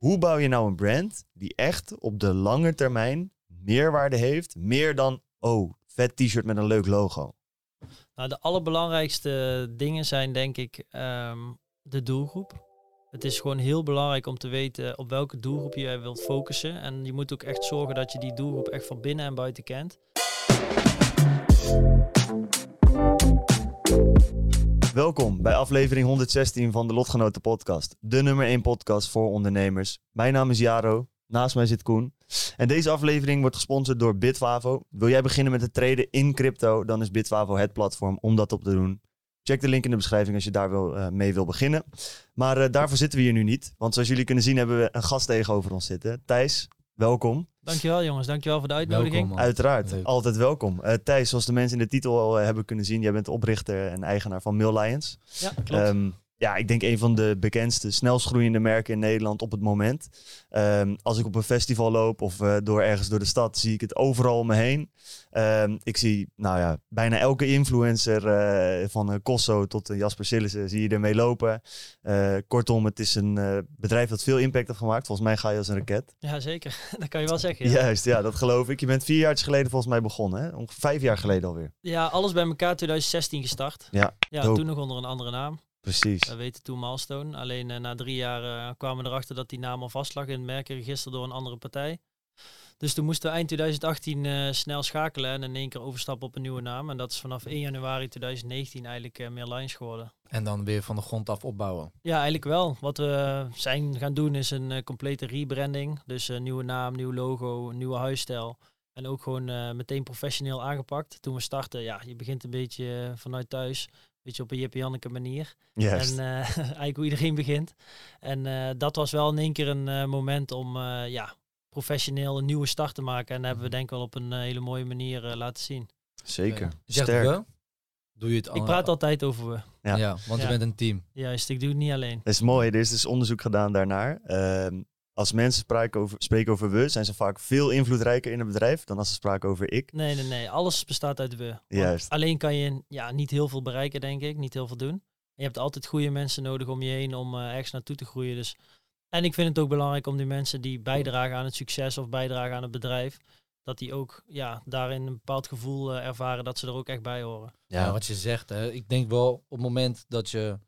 Hoe bouw je nou een brand die echt op de lange termijn meerwaarde heeft? Meer dan, oh, vet t-shirt met een leuk logo. Nou, de allerbelangrijkste dingen zijn denk ik ehm, de doelgroep. Het is gewoon heel belangrijk om te weten op welke doelgroep je wilt focussen. En je moet ook echt zorgen dat je die doelgroep echt van binnen en buiten kent. Welkom bij aflevering 116 van de Lotgenoten podcast. De nummer 1 podcast voor ondernemers. Mijn naam is Jaro, naast mij zit Koen. En deze aflevering wordt gesponsord door Bitwavo. Wil jij beginnen met het traden in crypto, dan is Bitwavo het platform om dat op te doen. Check de link in de beschrijving als je daar wil, uh, mee wil beginnen. Maar uh, daarvoor zitten we hier nu niet. Want zoals jullie kunnen zien hebben we een gast tegenover ons zitten. Thijs, welkom. Dankjewel jongens, dankjewel voor de uitnodiging. Welkom, Uiteraard, Leuk. altijd welkom. Uh, Thijs, zoals de mensen in de titel al hebben kunnen zien, jij bent oprichter en eigenaar van Mill Lions. Ja, klopt. Um, ja, ik denk een van de bekendste, snelst groeiende merken in Nederland op het moment. Um, als ik op een festival loop of uh, door ergens door de stad, zie ik het overal om me heen. Um, ik zie, nou ja, bijna elke influencer, uh, van Cosso tot Jasper Sillissen, zie je ermee lopen. Eh, kortom, het is een bedrijf dat veel impact heeft gemaakt. Volgens mij ga je als een raket. Ja, zeker. Dat kan je wel zeggen. Ja. Juist, ja, dat geloof ik. Je bent vier jaar geleden volgens mij begonnen, hè? Ongeveer vijf jaar geleden alweer. Ja, alles bij elkaar 2016 gestart. Ja, ja dope. toen nog onder een andere naam. Precies. We weten toen Milestone. Alleen uh, na drie jaar uh, kwamen we erachter dat die naam al vast lag in het merkenregister door een andere partij. Dus toen moesten we eind 2018 uh, snel schakelen en in één keer overstappen op een nieuwe naam. En dat is vanaf 1 januari 2019 eigenlijk uh, meer Lines geworden. En dan weer van de grond af opbouwen. Ja, eigenlijk wel. Wat we zijn gaan doen is een uh, complete rebranding. Dus een nieuwe naam, nieuw logo, nieuwe huisstijl. En ook gewoon uh, meteen professioneel aangepakt. Toen we startten, ja, je begint een beetje uh, vanuit thuis. Beetje op een Jippie Janneke manier. Juist. En uh, eigenlijk hoe iedereen begint. En uh, dat was wel in één keer een uh, moment om ja, professioneel een nieuwe start te maken. En dat hebben we denk ik wel op een hele mooie manier laten zien. Zeker. Okay. Sterk. We, doe je het ik praat altijd over we. Ja, ja want ja. je bent een team. Juist, ik doe het niet alleen. Dat is mooi. Er is dus onderzoek gedaan daarnaar. Als mensen spreken over, spreken over we, zijn ze vaak veel invloedrijker in een bedrijf dan als ze spraken over ik. Nee, nee, nee. Alles bestaat uit we. Juist. Alleen kan je ja, niet heel veel bereiken, denk ik. Niet heel veel doen. En je hebt altijd goede mensen nodig om je heen om uh, ergens naartoe te groeien. Dus. En ik vind het ook belangrijk om die mensen die bijdragen aan het succes of bijdragen aan het bedrijf, dat die ook ja, daarin een bepaald gevoel uh, ervaren dat ze er ook echt bij horen. Ja, ja wat je zegt. Hè. Ik denk wel op het moment dat je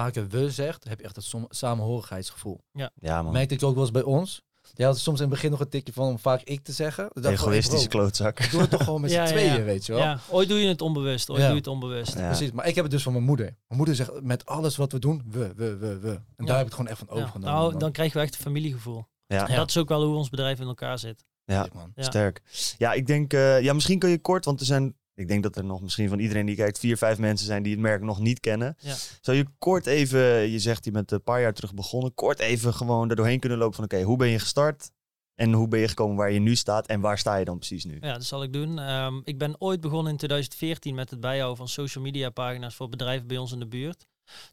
vaker we zegt, heb je echt het samenhorigheidsgevoel. Ja, ja man. Merkte ik ook wel eens bij ons. Je had soms in het begin nog een tikje van om vaak ik te zeggen. Egoïstische klootzak. Doe het toch gewoon met z'n ja, tweeën, ja. weet je wel. Ja, ooit doe je het onbewust, ooit Ja. doe je het onbewust. Ja. Precies, maar ik heb het dus van mijn moeder. Mijn moeder zegt met alles wat we doen, we, we, we, we. En Ja. daar heb ik het gewoon echt van Ja. overgenomen. Nou, man. dan krijgen we echt een familiegevoel. Ja, En dat is ook wel hoe ons bedrijf in elkaar zit. Ja. Sterk. Ja, ik denk, uh, ja, misschien kun je kort, want er zijn, ik denk dat er nog misschien van iedereen die kijkt, vier, vijf mensen zijn die het merk nog niet kennen. Ja. Zou je kort even, je zegt je bent een paar jaar terug begonnen, kort even gewoon er doorheen kunnen lopen van oké, hoe ben je gestart? En hoe ben je gekomen waar je nu staat en waar sta je dan precies nu? Ja, dat zal ik doen. Um, ik ben ooit begonnen in 2014 met het bijhouden van social media pagina's voor bedrijven bij ons in de buurt.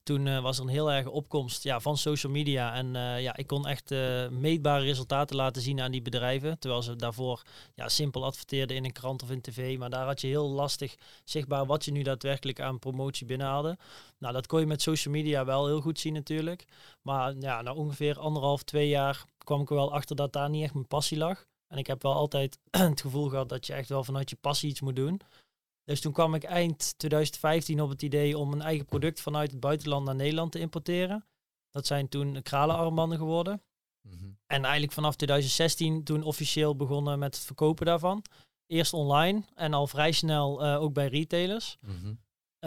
Toen uh, was er een heel erge opkomst ja, van social media. En uh, ja, ik kon echt uh, meetbare resultaten laten zien aan die bedrijven. Terwijl ze daarvoor ja, simpel adverteerden in een krant of in tv. Maar daar had je heel lastig zichtbaar wat je nu daadwerkelijk aan promotie binnenhaalde. Nou, dat kon je met social media wel heel goed zien natuurlijk. Maar ja, na ongeveer anderhalf, twee jaar kwam ik er wel achter dat daar niet echt mijn passie lag. En ik heb wel altijd het gevoel gehad dat je echt wel vanuit je passie iets moet doen. Dus toen kwam ik eind 2015 op het idee om een eigen product vanuit het buitenland naar Nederland te importeren. Dat zijn toen kralenarmbanden geworden. Mm -hmm. En eigenlijk vanaf 2016 toen officieel begonnen met het verkopen daarvan. Eerst online en al vrij snel uh, ook bij retailers. Mm -hmm.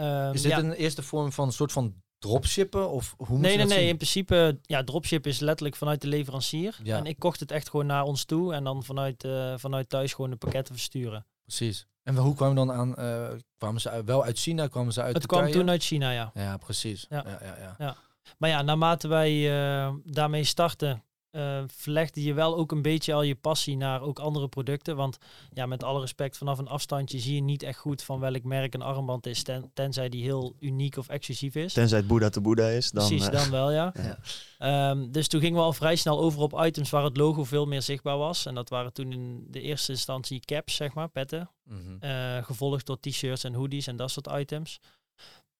um, is dit ja. een eerste vorm van een soort van dropshippen? Of hoe Nee, nee, nee. zien? In principe, ja, dropship is letterlijk vanuit de leverancier. Ja. En ik kocht het echt gewoon naar ons toe en dan vanuit, uh, vanuit thuis gewoon de pakketten versturen. Precies. En hoe kwamen dan aan? Uh, kwamen ze wel uit China? Kwamen ze uit Het Turkije? kwam toen uit China, ja. Ja, precies. Ja. Ja, ja, ja. Maar ja, naarmate wij uh, daarmee starten, eh, verlegde je wel ook een beetje al je passie naar ook andere producten. Want ja, met alle respect, vanaf een afstandje zie je niet echt goed van welk merk een armband is. Ten, tenzij die heel uniek of exclusief is. Tenzij het Boeddha te Boeddha is, dan... Precies, eh, dan wel, ja. Ja. Ehm, dus toen gingen we al vrij snel over op items waar het logo veel meer zichtbaar was. En dat waren toen in de eerste instantie caps, zeg maar, petten. Mhm. Eh, gevolgd door t-shirts en hoodies en dat soort items.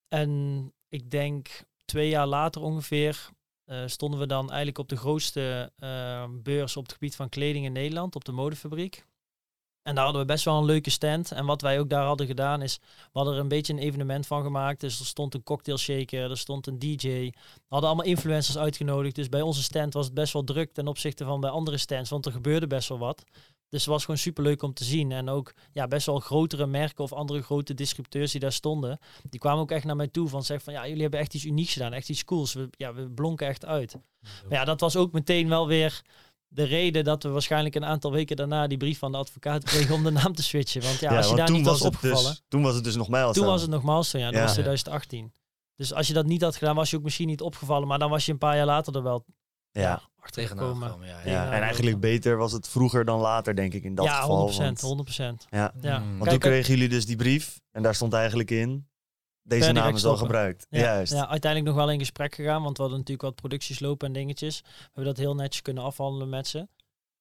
En ik denk twee jaar later ongeveer eh, stonden we dan eigenlijk op de grootste eh, beurs op het gebied van kleding in Nederland, op de modefabriek. En daar hadden we best wel een leuke stand. En wat wij ook daar hadden gedaan is, we hadden er een beetje een evenement van gemaakt. Dus er stond een cocktail shaker, er stond een DJ. We hadden allemaal influencers uitgenodigd. Dus bij onze stand was het best wel druk ten opzichte van bij andere stands, want er gebeurde best wel wat. Dus het was gewoon super leuk om te zien. En ook ja, best wel grotere merken of andere grote distributeurs die daar stonden. Die kwamen ook echt naar mij toe van zeg van ja, jullie hebben echt iets unieks gedaan, echt iets cools. We, ja, we blonken echt uit. Maar ja, dat was ook meteen wel weer de reden dat we waarschijnlijk een aantal weken daarna die brief van de advocaat kregen om de naam te switchen. Want ja, als je daar toen niet was, was het opgevallen, Dus, toen was het dus nog mij toen was het nog milestone, ja, dat Ja. was 2018. Dus als je dat niet had gedaan, was je ook misschien niet opgevallen, maar dan was je een paar jaar later er wel Ja, achter Tegenaan ja. en eigenlijk beter was het vroeger dan later, denk ik, in dat ja, geval. 100%, want- 100%. ja, Ja. Mm. want Kijk, toen kregen jullie dus die brief en daar stond eigenlijk in, deze naam is al gebruikt. Ja, Juist. ja, uiteindelijk nog wel in gesprek gegaan, want we hadden natuurlijk wat producties lopen en dingetjes. We hebben dat heel netjes kunnen afhandelen met ze.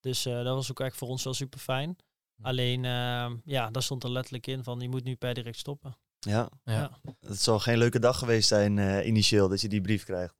Dus eh, dat was ook echt voor ons wel super fijn. Alleen, eh, ja, daar stond er letterlijk in van, je moet nu per direct stoppen. Ja. Ja. Het zal geen leuke dag geweest zijn eh, initieel dat je die brief krijgt.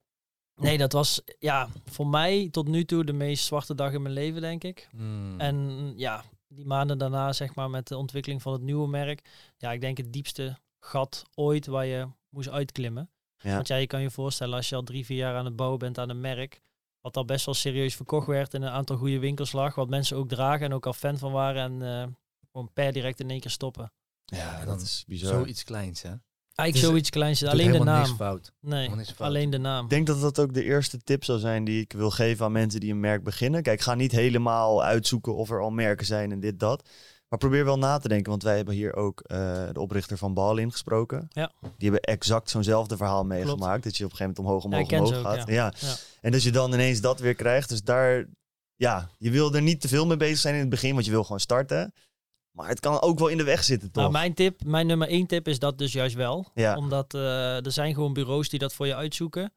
Nee, dat was, ja, voor mij tot nu toe de meest zwarte dag in mijn leven, denk ik. Mm. En ja, die maanden daarna, zeg maar, met de ontwikkeling van het nieuwe merk. Ja, ik denk het diepste gat ooit waar je moest uitklimmen. Ja. Want ja, je kan je voorstellen als je al drie, vier jaar aan het bouwen bent aan een merk. Wat al best wel serieus verkocht werd in een aantal goede winkels lag. Wat mensen ook dragen en ook al fan van waren. En eh, gewoon per direct in één keer stoppen. Ja, dat dan is bizar. Zoiets kleins, hè? Eigenlijk Dus zoiets kleins. Alleen de naam. niks fout. Nee, niks fout. alleen de naam. Ik denk dat dat ook de eerste tip zou zijn die ik wil geven aan mensen die een merk beginnen. Kijk, ga niet helemaal uitzoeken of er al merken zijn en dit, dat. Maar probeer wel na te denken, want wij hebben hier ook eh, de oprichter van Balin gesproken. Ja. Die hebben exact zo'nzelfde verhaal meegemaakt. Dat je op een gegeven moment omhoog, omhoog, omhoog ook, gaat. Ja. Ja. En dat je dan ineens dat weer krijgt. Dus daar, ja, je wil er niet te veel mee bezig zijn in het begin, want je wil gewoon starten. Maar het kan ook wel in de weg zitten, toch? Nou, mijn tip, mijn nummer één tip is dat dus juist wel. Ja. Omdat eh, er zijn gewoon bureaus die dat voor je uitzoeken.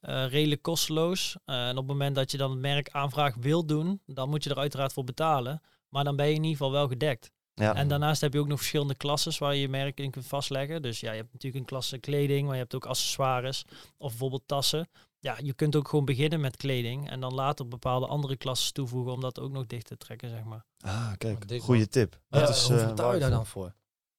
Eh, redelijk kosteloos. Eh, en op het moment dat je dan het merk aanvraag wil doen, dan moet je er uiteraard voor betalen. Maar dan ben je in ieder geval wel gedekt. Ja. En daarnaast heb je ook nog verschillende klasses waar je je merk in kunt vastleggen. Dus ja, je hebt natuurlijk een klasse kleding, maar je hebt ook accessoires of bijvoorbeeld tassen. Ja, je kunt ook gewoon beginnen met kleding en dan later bepaalde andere klassen toevoegen om dat ook nog dicht te trekken, zeg maar. Ah, kijk, goede tip. Ja, Dat is, Hoeveel eh, betaal je daar dan voor?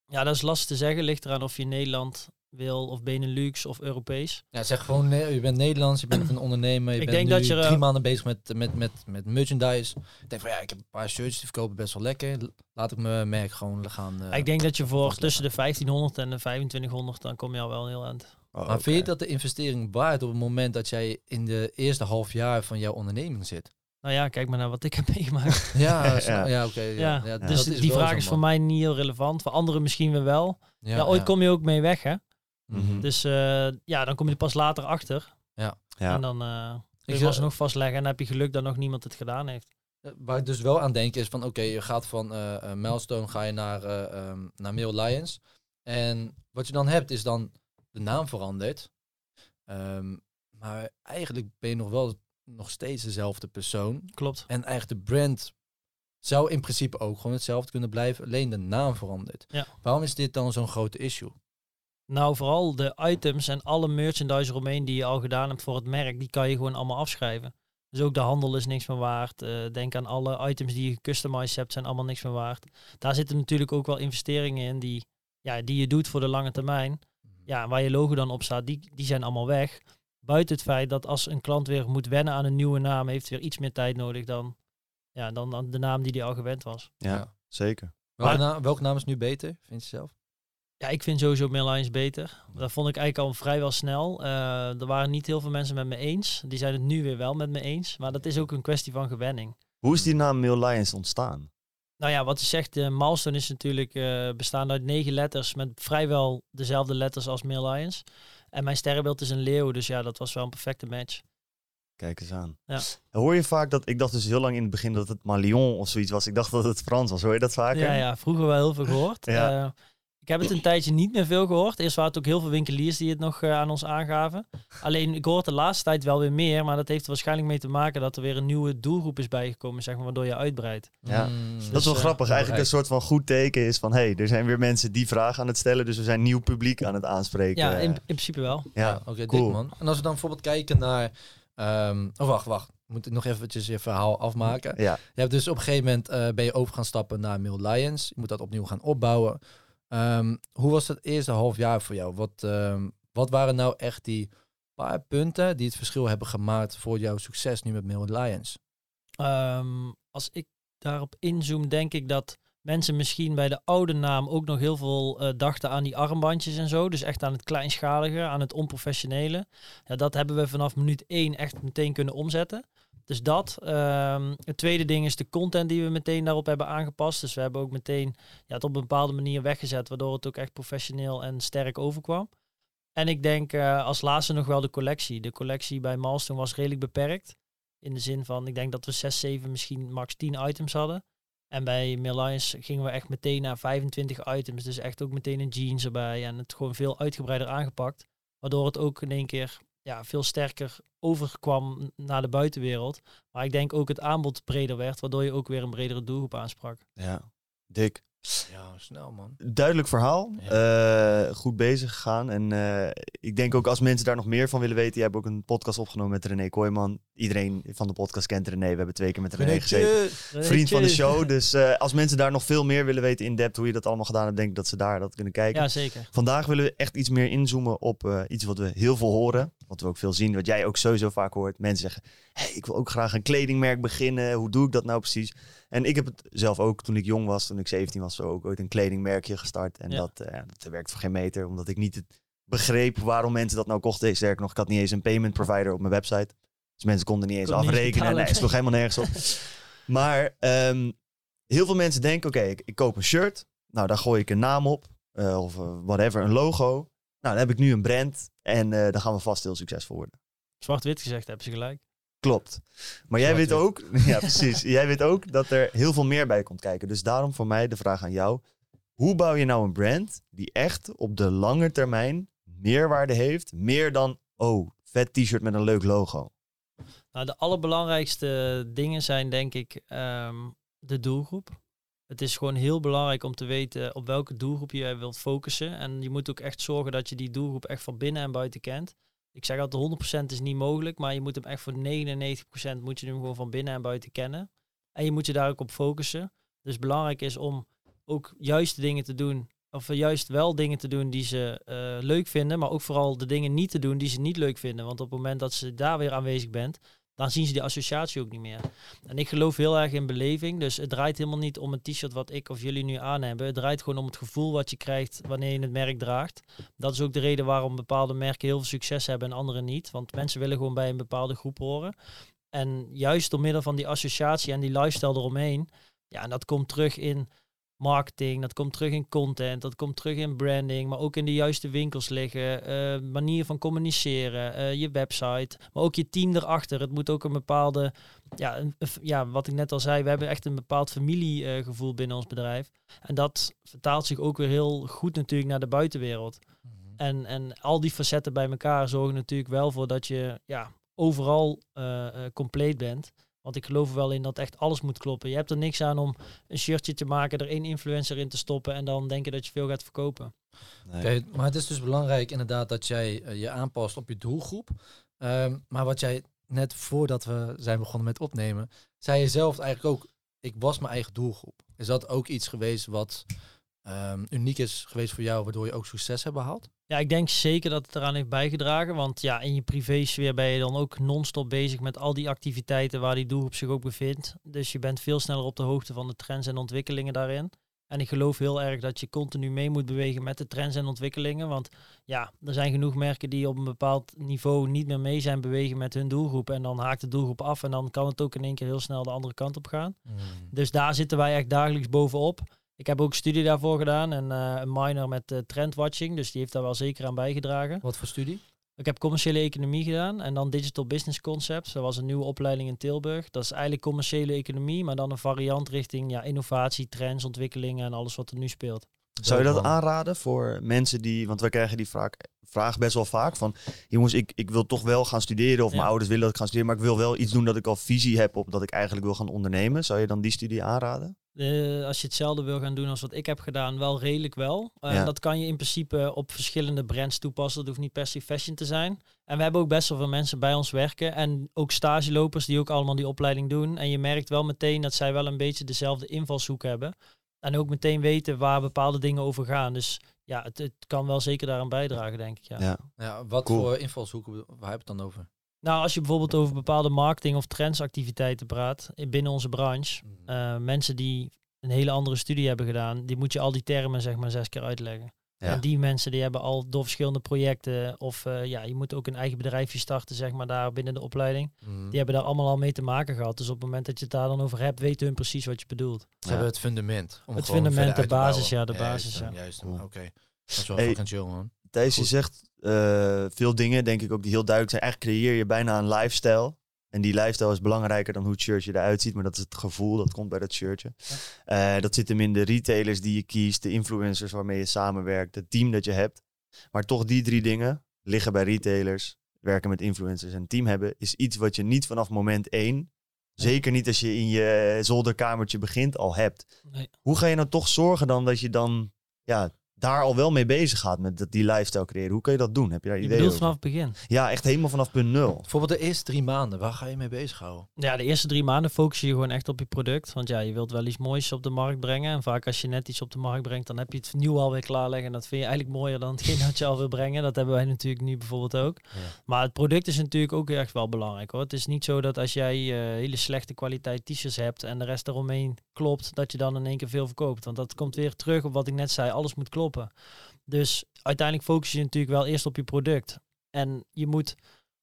Ja, dat is lastig te zeggen. Ligt eraan of je Nederland wil of Benelux of Europees. Ja, zeg gewoon, nee, je bent Nederlands, je bent een ondernemer, je Ik bent denk nu dat je er- drie maanden bezig met, met, met, met merchandise. Ik denk van ja, ik heb een paar shirts die verkopen best wel lekker. Laat ik mijn merk gewoon gaan. eh, ik denk dat je voor tussen de 1500 en de 2500, dan kom je al wel heel eind. Oh, maar oké. vind je dat de investering waard op het moment dat jij in de eerste half jaar van jouw onderneming zit? Nou ja, kijk maar naar wat ik heb meegemaakt. Ja, Ja. ja. oké. ja. ja, Ja, dus dat is die vraag is man. voor mij niet heel relevant. Voor anderen misschien wel. Ja, ooit kom je ook mee weg, hè? Mhm. Dus eh, ja, dan kom je er pas later achter. Ja. En dan eh kun je zeg- alsnog vastleggen. En dan heb je geluk dat nog niemand het gedaan heeft. Eh, Waar ik dus wel aan denk is van oké, je gaat van eh, eh, Milestone ga je naar, eh ehm, naar Mail Lions. En wat je dan hebt is dan de naam veranderd. Ehm, maar eigenlijk ben je nog wel nog steeds dezelfde persoon. Klopt. En eigenlijk de brand zou in principe ook gewoon hetzelfde kunnen blijven. Alleen de naam verandert. Ja. Waarom is dit dan zo'n grote issue? Nou, vooral de items en alle merchandise eromheen die je al gedaan hebt voor het merk, die kan je gewoon allemaal afschrijven. Dus ook de handel is niks meer waard. Eh, denk aan alle items die je gecustomized hebt, zijn allemaal niks meer waard. Daar zitten natuurlijk ook wel investeringen in die, ja, die je doet voor de lange termijn. Ja, waar je logo dan op staat, die, die zijn allemaal weg. Buiten het feit dat als een klant weer moet wennen aan een nieuwe naam, heeft weer iets meer tijd nodig dan, ja, dan, dan de naam die hij al gewend was. Ja, zeker. Welke, Maar- naam, welke naam is nu beter, vind je zelf? Ja, ik vind sowieso Mailines beter. Dat vond ik eigenlijk al vrijwel snel. Eh, er waren niet heel veel mensen met me eens. Die zijn het nu weer wel met me eens. Maar dat is ook een kwestie van gewenning. Hoe is die naam Mail Lions ontstaan? Nou ja, wat je zegt, de milestone is natuurlijk eh, bestaande uit negen letters met vrijwel dezelfde letters als Mail Lions. En mijn sterrenbeeld is een leeuw, dus ja, dat was wel een perfecte match. Kijk eens aan. Ja. Hoor je vaak dat, ik dacht dus heel lang in het begin dat het Malion of zoiets was. Ik dacht dat het Frans was. Hoor je dat vaker? Ja, ja, vroeger wel heel veel gehoord. Ja. Eh, ik heb het een tijdje niet meer veel gehoord. Eerst waren het ook heel veel winkeliers die het nog eh, aan ons aangaven. Alleen ik hoor het de laatste tijd wel weer meer. Maar dat heeft er waarschijnlijk mee te maken dat er weer een nieuwe doelgroep is bijgekomen, zeg maar, waardoor je uitbreidt. Ja. Mm, Dat is wel eh, grappig. Eigenlijk een soort van goed teken is van... hé, hey, er zijn weer mensen die vragen aan het stellen. Dus we zijn nieuw publiek aan het aanspreken. Ja, in, in principe wel. ja. Ja, oké, cool. man. En als we dan bijvoorbeeld kijken naar... ehm oh, wacht, wacht. Moet ik nog eventjes je verhaal afmaken. ja. Je hebt dus op een gegeven moment eh, ben je over gaan stappen naar Mill Lions. Je moet dat opnieuw gaan opbouwen. Ehm, hoe was het eerste half jaar voor jou? Wat, ehm, wat waren nou echt die paar punten die het verschil hebben gemaakt voor jouw succes nu met Mill Lions? Ehm, als ik daarop inzoom, denk ik dat mensen misschien bij de oude naam ook nog heel veel eh, dachten aan die armbandjes en zo. Dus echt aan het kleinschalige, aan het onprofessionele. Ja, dat hebben we vanaf minuut één echt meteen kunnen omzetten. Dus dat. Ehm, het tweede ding is de content die we meteen daarop hebben aangepast. Dus we hebben ook meteen ja, het op een bepaalde manier weggezet, waardoor het ook echt professioneel en sterk overkwam. En ik denk eh, als laatste nog wel de collectie. De collectie bij Milestone was redelijk beperkt. In de zin van, ik denk dat we 6, 7, misschien max 10 items hadden. En bij Milans gingen we echt meteen naar 25 items. Dus echt ook meteen een jeans erbij. En het gewoon veel uitgebreider aangepakt. Waardoor het ook in één keer ja, veel sterker overkwam naar de buitenwereld. Maar ik denk ook het aanbod breder werd. Waardoor je ook weer een bredere doelgroep aansprak. ja. Dik. Ja, snel man. Duidelijk verhaal. Eh, goed bezig gegaan. En eh, ik denk ook als mensen daar nog meer van willen weten. Je hebt ook een podcast opgenomen met René Kooijman. Iedereen van de podcast kent René. We hebben twee keer met René gezeten. Vriend van de show. Dus eh, als mensen daar nog veel meer willen weten in depth hoe je dat allemaal gedaan hebt, denk ik dat ze daar dat kunnen kijken. Ja, zeker. Vandaag willen we echt iets meer inzoomen op iets wat we heel veel horen. Wat we ook veel zien, wat jij ook sowieso vaak hoort. Mensen zeggen, hey, ik wil ook graag een kledingmerk beginnen. Hoe doe ik dat nou precies? En ik heb het zelf ook, toen ik jong was, toen ik 17 was, zo ook ooit een kledingmerkje gestart. En Ja. dat, eh, dat werkt voor geen meter, omdat ik niet het begreep waarom mensen dat nou kochten. Sterker nog, ik had niet eens een payment provider op mijn website. Dus mensen konden niet eens Kon niet afrekenen. betalen. Nee, het sloeg helemaal nergens op. Maar ehm, heel veel mensen denken, oké, ik, ik koop een shirt. Nou, daar gooi ik een naam op. eh, of eh, whatever, een logo. Nou, dan heb ik nu een brand. En dan gaan we vast heel succesvol worden. Zwart-wit gezegd hebben ze gelijk. Klopt. Maar jij weet ook, ja precies, jij weet ook dat er heel veel meer bij komt kijken. Dus daarom voor mij de vraag aan jou. Hoe bouw je nou een brand die echt op de lange termijn meerwaarde heeft? Meer dan, oh, vet t-shirt met een leuk logo. Nou, de allerbelangrijkste dingen zijn denk ik ehm, de doelgroep. Het is gewoon heel belangrijk om te weten op welke doelgroep je wilt focussen. En je moet ook echt zorgen dat je die doelgroep echt van binnen en buiten kent. Ik zeg altijd 100% is niet mogelijk, maar je moet hem echt voor 99% moet je hem gewoon van binnen en buiten kennen. En je moet je daar ook op focussen. Dus belangrijk is om ook juist dingen te doen, of juist wel dingen te doen die ze eh, leuk vinden, maar ook vooral de dingen niet te doen die ze niet leuk vinden. Want op het moment dat ze daar weer aanwezig bent, dan zien ze die associatie ook niet meer. En ik geloof heel erg in beleving. Dus het draait helemaal niet om een t-shirt wat ik of jullie nu aan hebben. Het draait gewoon om het gevoel wat je krijgt wanneer je het merk draagt. Dat is ook de reden waarom bepaalde merken heel veel succes hebben en andere niet. Want mensen willen gewoon bij een bepaalde groep horen. En juist door middel van die associatie en die lifestyle eromheen. Ja, en dat komt terug in marketing, dat komt terug in content, dat komt terug in branding, maar ook in de juiste winkels liggen, eh, manier van communiceren, eh, je website, maar ook je team erachter. Het moet ook een bepaalde, ja, een, ja, wat ik net al zei, we hebben echt een bepaald familiegevoel binnen ons bedrijf. En dat vertaalt zich ook weer heel goed natuurlijk naar de buitenwereld. En, en al die facetten bij elkaar zorgen natuurlijk wel voor dat je ja, overal eh, compleet bent. Want ik geloof er wel in dat echt alles moet kloppen. Je hebt er niks aan om een shirtje te maken, er één influencer in te stoppen en dan denken dat je veel gaat verkopen. Nee. Maar het is dus belangrijk inderdaad dat jij eh, je aanpast op je doelgroep. Ehm, maar wat jij net voordat we zijn begonnen met opnemen, zei je zelf eigenlijk ook, ik was mijn eigen doelgroep. Is dat ook iets geweest wat ehm, uniek is geweest voor jou, waardoor je ook succes hebt behaald? Ja, ik denk zeker dat het eraan heeft bijgedragen. Want ja, in je privésfeer ben je dan ook non-stop bezig met al die activiteiten waar die doelgroep zich ook bevindt. Dus je bent veel sneller op de hoogte van de trends en ontwikkelingen daarin. En ik geloof heel erg dat je continu mee moet bewegen met de trends en ontwikkelingen. Want ja, er zijn genoeg merken die op een bepaald niveau niet meer mee zijn bewegen met hun doelgroep. En dan haakt de doelgroep af en dan kan het ook in één keer heel snel de andere kant op gaan. Dus daar zitten wij echt dagelijks bovenop. Ik heb ook studie daarvoor gedaan en eh, een minor met eh, trendwatching. Dus die heeft daar wel zeker aan bijgedragen. Wat voor studie? Ik heb commerciële economie gedaan en dan Digital Business Concepts. Dat was een nieuwe opleiding in Tilburg. Dat is eigenlijk commerciële economie, maar dan een variant richting ja, innovatie, trends, ontwikkelingen en alles wat er nu speelt. Zou je dat aanraden voor mensen die, want wij krijgen die vraag, vraag best wel vaak van, jongens, ik, ik wil toch wel gaan studeren of Ja. mijn ouders willen dat ik ga studeren, maar ik wil wel iets doen dat ik al visie heb op dat ik eigenlijk wil gaan ondernemen. Zou je dan die studie aanraden? Eh, als je hetzelfde wil gaan doen als wat ik heb gedaan, wel redelijk wel. Eh, Ja. Dat kan je in principe op verschillende brands toepassen. Dat hoeft niet per se fashion te zijn. En we hebben ook best wel veel mensen bij ons werken. En ook stagelopers die ook allemaal die opleiding doen. En je merkt wel meteen dat zij wel een beetje dezelfde invalshoek hebben. En ook meteen weten waar bepaalde dingen over gaan. Dus ja, het, het kan wel zeker daaraan bijdragen, denk ik. Ja. Ja. Ja, wat Cool. voor invalshoeken, waar heb je het dan over? Nou, als je bijvoorbeeld over bepaalde marketing- of trendsactiviteiten praat binnen onze branche. eh, mensen die een hele andere studie hebben gedaan, die moet je al die termen zeg maar zes keer uitleggen. Ja. En die mensen die hebben al door verschillende projecten of eh, ja, je moet ook een eigen bedrijfje starten zeg maar daar binnen de opleiding. Mhm. Die hebben daar allemaal al mee te maken gehad. Dus op het moment dat je het daar dan over hebt, weten hun precies wat je bedoelt. Ze Ja. hebben het fundament. Om Het fundament, de basis, ja, de basis, Juist, ja. Juist, oké. Dat is wel Hey. chill, man. Thijs, je zegt eh, veel dingen, denk ik ook, die heel duidelijk zijn. Eigenlijk creëer je bijna een lifestyle. En die lifestyle is belangrijker dan hoe het shirtje eruit ziet. Maar dat is het gevoel, dat komt bij dat shirtje. Eh, dat zit hem in de retailers die je kiest, de influencers waarmee je samenwerkt, het team dat je hebt. Maar toch die drie dingen liggen bij retailers, werken met influencers en team hebben, is iets wat je niet vanaf moment één, zeker niet als je in je zolderkamertje begint, al hebt. Nee. Hoe ga je nou toch zorgen dan dat je dan ja, daar al wel mee bezig gaat met dat, die lifestyle creëren? Hoe kun je dat doen? Heb je daar Je idee bedoelt over? vanaf het begin. Ja, echt helemaal vanaf punt nul. Bijvoorbeeld de eerste drie maanden, waar ga je mee bezighouden? Ja, de eerste drie maanden focus je gewoon echt op je product. Want ja, je wilt wel iets moois op de markt brengen. En vaak als je net iets op de markt brengt, dan heb je het nieuw alweer klaarleggen. En dat vind je eigenlijk mooier dan hetgeen dat je al wil brengen. Dat hebben wij natuurlijk nu bijvoorbeeld ook. Maar het product is natuurlijk ook echt wel belangrijk hoor. Het is niet zo dat als jij eh, hele slechte kwaliteit t-shirts hebt en de rest eromheen klopt, dat je dan in één keer veel verkoopt. Want dat komt weer terug op wat ik net zei. Alles moet kloppen. Dus uiteindelijk focus je natuurlijk wel eerst op je product. En je moet,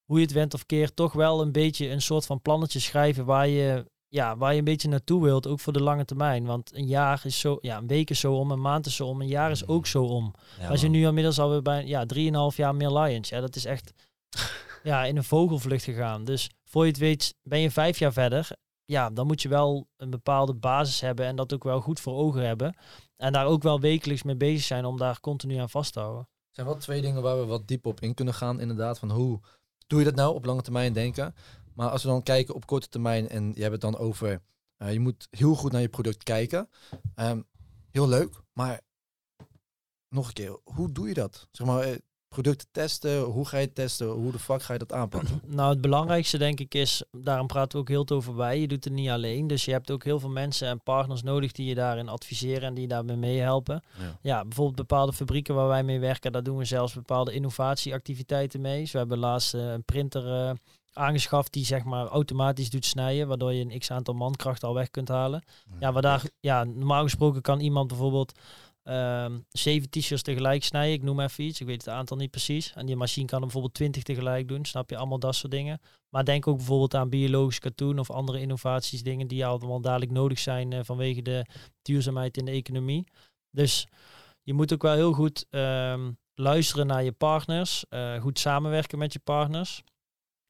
hoe je het went of keert, toch wel een beetje een soort van plannetje schrijven waar je, ja, waar je een beetje naartoe wilt, ook voor de lange termijn. Want een jaar is zo, ja, een week is zo om, een maand is zo om, een jaar is ook zo om. Ja, Als je nu inmiddels alweer bij ja, 3,5 jaar meer Lions, ja, dat is echt ja, in een vogelvlucht gegaan. Dus voor je het weet ben je vijf jaar verder. Ja, dan moet je wel een bepaalde basis hebben en dat ook wel goed voor ogen hebben. En daar ook wel wekelijks mee bezig zijn om daar continu aan vast te houden. Er zijn wel twee dingen waar we wat diep op in kunnen gaan, inderdaad. Van hoe doe je dat nou op lange termijn denken? Maar als we dan kijken op korte termijn en je hebt het dan over, eh, je moet heel goed naar je product kijken. Ehm, heel leuk, maar nog een keer, hoe doe je dat? Zeg maar, eh, producten testen, hoe ga je het testen, hoe de fuck ga je dat aanpakken? Nou, het belangrijkste denk ik is, daarom praten we ook heel veel over bij. Je doet het niet alleen. Dus je hebt ook heel veel mensen en partners nodig die je daarin adviseren en die je daarbij meehelpen. Ja. Ja, bijvoorbeeld bepaalde fabrieken waar wij mee werken, daar doen we zelfs bepaalde innovatieactiviteiten mee. Dus we hebben laatst eh, een printer eh, aangeschaft die zeg maar automatisch doet snijden, waardoor je een x aantal mankracht al weg kunt halen. Ja, waar daar, ja, normaal gesproken kan iemand bijvoorbeeld ehm, zeven t-shirts tegelijk snijden. Ik noem even iets, ik weet het aantal niet precies. En die machine kan er bijvoorbeeld twintig tegelijk doen, snap je? Allemaal dat soort dingen. Maar denk ook bijvoorbeeld aan biologisch katoen of andere innovaties, dingen die allemaal dadelijk nodig zijn eh, vanwege de duurzaamheid in de economie. Dus je moet ook wel heel goed ehm, luisteren naar je partners, eh, goed samenwerken met je partners,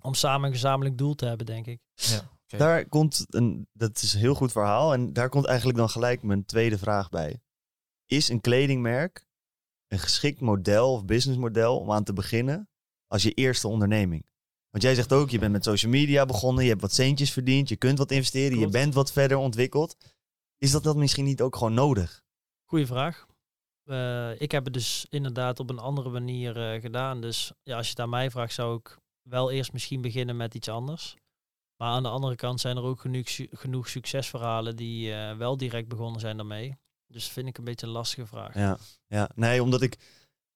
om samen een gezamenlijk doel te hebben, denk ik. Ja, oké. Daar komt een, dat is een heel goed verhaal. En daar komt eigenlijk dan gelijk mijn tweede vraag bij. Is een kledingmerk een geschikt model of businessmodel om aan te beginnen als je eerste onderneming? Want jij zegt ook, je bent met social media begonnen, je hebt wat centjes verdiend, je kunt wat investeren, je bent wat verder ontwikkeld. Is dat dan misschien niet ook gewoon nodig? Goeie vraag. Eh, ik heb het dus inderdaad op een andere manier eh, gedaan. Dus ja, als je het aan mij vraagt, zou ik wel eerst misschien beginnen met iets anders. Maar aan de andere kant zijn er ook genoeg, genoeg succesverhalen die eh, wel direct begonnen zijn daarmee. Dus vind ik een beetje een lastige vraag. Ja, Ja, ja. nee, omdat ik,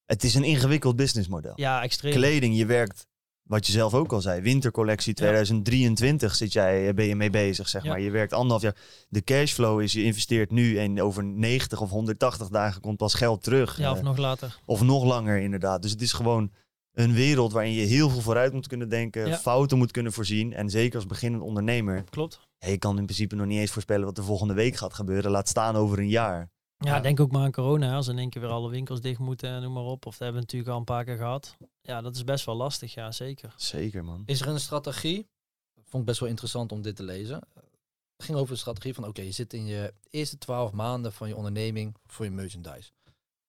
het is een ingewikkeld businessmodel. extreem. Kleding, je werkt, wat je zelf ook al zei, wintercollectie 2023 zit jij, eh, ben je mee bezig, zeg Ja. maar. Je werkt anderhalf jaar. De cashflow is, je investeert nu en over 90 of 180 dagen komt pas geld terug. Ja, of Eh, nog later. of nog langer inderdaad. Dus het is gewoon een wereld waarin je heel veel vooruit moet kunnen denken, Ja. fouten moet kunnen voorzien. En zeker als beginnend ondernemer, Klopt. Ja, je kan in principe nog niet eens voorspellen wat er volgende week gaat gebeuren. Laat staan over een jaar. Ja, Ja. denk ook maar aan corona. Als in één keer weer alle winkels dicht moeten en noem maar op. Of dat hebben we natuurlijk al een paar keer gehad. Ja, dat is best wel lastig, ja, zeker. Zeker, man. Is er een strategie? Vond ik best wel interessant om dit te lezen. Het ging over de strategie van oké, je zit in je eerste 12 maanden van je onderneming voor je merchandise.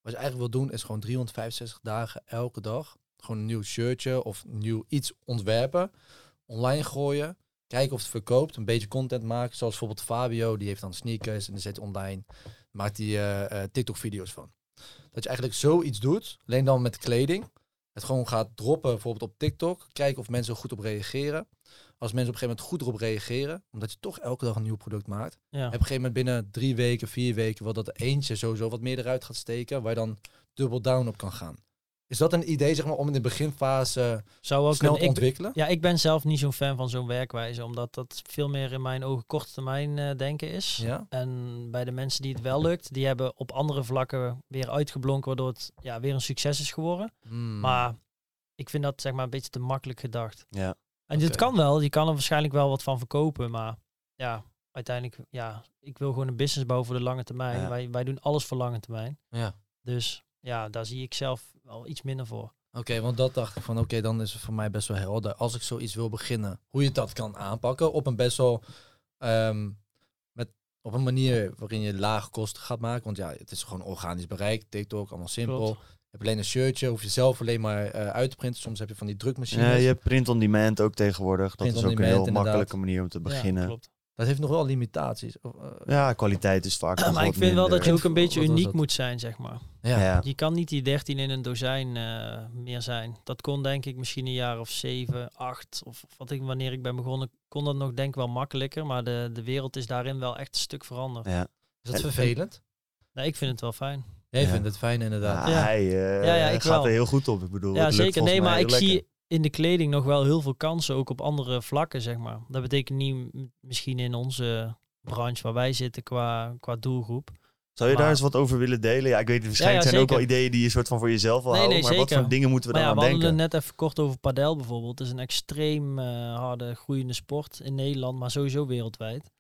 Wat je eigenlijk wil doen is gewoon 365 dagen elke dag gewoon een nieuw shirtje of nieuw iets ontwerpen, online gooien, kijken of het verkoopt, een beetje content maken, zoals bijvoorbeeld Fabio, die heeft dan sneakers en die zet online, maakt hij eh, eh, TikTok video's van. Dat je eigenlijk zoiets doet, alleen dan met kleding, het gewoon gaat droppen bijvoorbeeld op TikTok, kijken of mensen er goed op reageren. Als mensen op een gegeven moment goed erop reageren, omdat je toch elke dag een nieuw product maakt, Ja. heb op een gegeven moment binnen drie weken, vier weken, wel dat er eentje sowieso wat meer eruit gaat steken, waar je dan dubbel down op kan gaan. Is dat een idee, zeg maar, om in de beginfase Zou ook snel een, te ik, ontwikkelen? Ja, ik ben zelf niet zo'n fan van zo'n werkwijze, omdat dat veel meer in mijn ogen korte termijn eh, denken is. Ja. En bij de mensen die het wel lukt, die hebben op andere vlakken weer uitgeblonken, waardoor het ja, weer een succes is geworden. Hmm. Maar ik vind dat zeg maar een beetje te makkelijk gedacht. Ja. En dit Oké. kan wel, je kan er waarschijnlijk wel wat van verkopen, maar ja, uiteindelijk, ja, ik wil gewoon een business bouwen voor de lange termijn. Ja. Wij, wij doen alles voor lange termijn. Ja. Dus ja, daar zie ik zelf wel iets minder voor. Oké, want dat dacht ik van, oké, dan is het voor mij best wel helder. Als ik zoiets wil beginnen, hoe je dat kan aanpakken op een best wel, ehm, met, op een manier waarin je lage kosten gaat maken. Want ja, het is gewoon organisch bereik, TikTok, allemaal simpel. Klopt. Je hebt alleen een shirtje, hoef je zelf alleen maar eh, uit te printen. Soms heb je van die drukmachines. Ja, je hebt print on demand ook tegenwoordig. Dat Print is ook een heel inderdaad. makkelijke manier om te beginnen. Ja, klopt. Dat heeft nog wel limitaties. Of, eh, kwaliteit is vaak maar ik vind wel dat je ook een beetje Wat uniek moet zijn, zeg maar. ja. Ja. Je kan niet die 13 in een dozijn eh, meer zijn. Dat kon denk ik misschien een jaar of 7, 8 of wat ik wanneer ik ben begonnen, kon dat nog denk ik wel makkelijker. Maar de, de wereld is daarin wel echt een stuk veranderd. Ja. Is dat En- vervelend? Nee, ik vind het wel fijn. Jij Ja. vindt het fijn inderdaad. Ja, Ja. Hij eh, Ja, ja, ik gaat wel. er heel goed op. Ik bedoel, Ja, het lukt zeker. Nee, maar ik lekker. zie in de kleding nog wel heel veel kansen, ook op andere vlakken, zeg maar. Dat betekent niet misschien in onze branche waar wij zitten qua, qua doelgroep. Zou je daar eens wat over willen delen? Ja, ik weet het, waarschijnlijk ja, zijn ook wel zeker. ideeën die je soort van voor jezelf wil Nee, houden. nee, maar wat voor dingen moeten we Maar dan ja, we aan hadden denken? het net even kort over padel bijvoorbeeld. Het is een extreem eh, harde groeiende sport in Nederland, maar sowieso wereldwijd.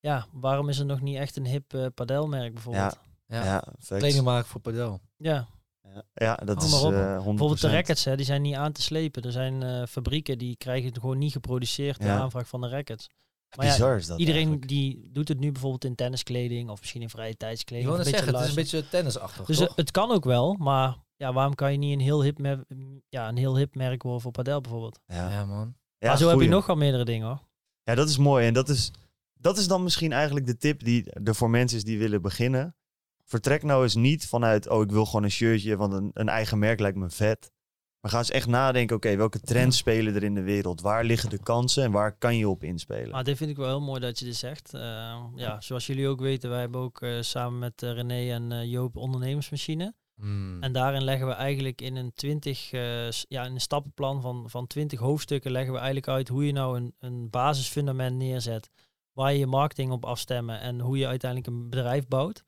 Ja, waarom is er nog niet echt een hip eh padelmerk bijvoorbeeld? Ja. Ja. Kleding maken voor padel. Ja, Ja, ja, dat is eh 100%. bijvoorbeeld de rackets, hè, die zijn niet aan te slepen. Er zijn eh, fabrieken die krijgen het gewoon niet geproduceerd, de Ja. aanvraag van de rackets. Maar ja, Bizar is dat Iedereen eigenlijk. die doet het nu bijvoorbeeld in tenniskleding of misschien in vrije Ik tijdskleding. wil of net zeggen, het is een beetje tennisachtig, Dus toch? eh, het kan ook wel, maar ja, waarom kan je niet een heel hip, mer- ja, een heel hip merk worden voor padel bijvoorbeeld? Ja. ja, man. Ja, maar zo heb je goeie. nog wel meerdere dingen hoor. Ja, dat is mooi. En dat is, dat is dan misschien eigenlijk de tip die er voor mensen is die willen beginnen. Vertrek nou eens niet vanuit, oh, ik wil gewoon een shirtje, want een, een eigen merk lijkt me vet. Maar ga eens echt nadenken, oké, welke trends spelen er in de wereld? Waar liggen de kansen en waar kan je op inspelen? Maar dit vind ik wel heel mooi dat je dit zegt. Eh, ja, zoals jullie ook weten, wij hebben ook eh, samen met eh, René en Joop ondernemersmachine. Hmm. En daarin leggen we eigenlijk in een 20, eh, s- ja, in een stappenplan van, van 20 hoofdstukken leggen we eigenlijk uit hoe je nou een, een basisfundament neerzet. Waar je je marketing op afstemmen en hoe je uiteindelijk een bedrijf bouwt.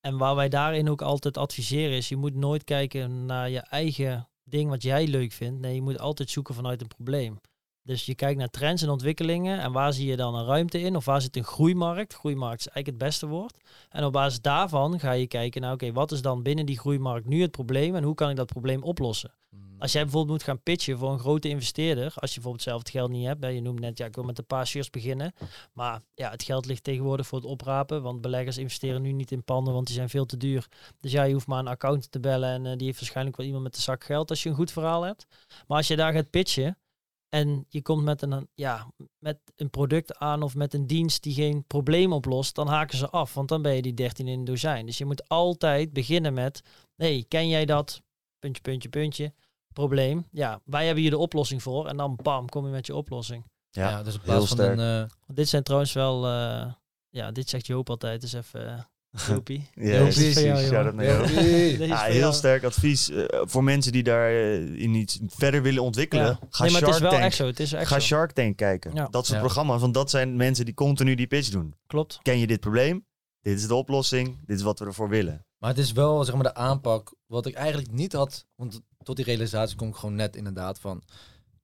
En waar wij daarin ook altijd adviseren is, je moet nooit kijken naar je eigen ding wat jij leuk vindt. Nee, je moet altijd zoeken vanuit een probleem. Dus je kijkt naar trends en ontwikkelingen en waar zie je dan een ruimte in of waar zit een groeimarkt. Groeimarkt is eigenlijk het beste woord. En op basis daarvan ga je kijken naar, oké, wat is dan binnen die groeimarkt nu het probleem en hoe kan ik dat probleem oplossen? Hmm. Als jij bijvoorbeeld moet gaan pitchen voor een grote investeerder, als je bijvoorbeeld zelf het geld niet hebt, hè, je noemt net, ja, ik wil met een paar shares beginnen, maar ja, het geld ligt tegenwoordig voor het oprapen, want beleggers investeren nu niet in panden, want die zijn veel te duur. Dus ja, je hoeft maar een accountant te bellen en eh, die heeft waarschijnlijk wel iemand met de zak geld als je een goed verhaal hebt. Maar als je daar gaat pitchen en je komt met een, ja, met een product aan of met een dienst die geen probleem oplost, dan haken ze af, want dan ben je die 13 in een dozijn. Dus je moet altijd beginnen met, hey, ken jij dat? Puntje, puntje, puntje probleem. Ja, wij hebben hier de oplossing voor. En dan bam, kom je met je oplossing. ja, Ja, dus in heel plaats van sterk. een... eh, Dit zijn trouwens wel, eh, ja, dit zegt Joop altijd. Dus even, uh, Joopie. Ja, Shout-out naar is heel sterk advies eh, voor mensen die daar eh, in iets verder willen ontwikkelen. Ja. Ga nee, maar het Shark is wel Tank. echt zo. Het is echt Ga. Shark Tank kijken. Ja. Dat soort Ja. programma's, want dat zijn mensen die continu die pitch doen. Klopt. Ken je dit probleem? Dit is de oplossing. Dit is wat we ervoor willen. Maar het is wel zeg maar de aanpak wat ik eigenlijk niet had. Want tot die realisatie kom ik gewoon net inderdaad van.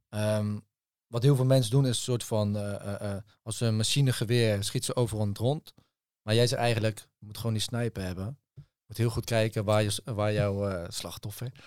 ehm, wat heel veel mensen doen is een soort van. eh, eh, eh, als ze een machinegeweer schiet ze overal het rond. Maar jij zegt eigenlijk, je moet gewoon die sniper hebben. Je moet heel goed kijken waar, je, waar jouw eh, slachtoffer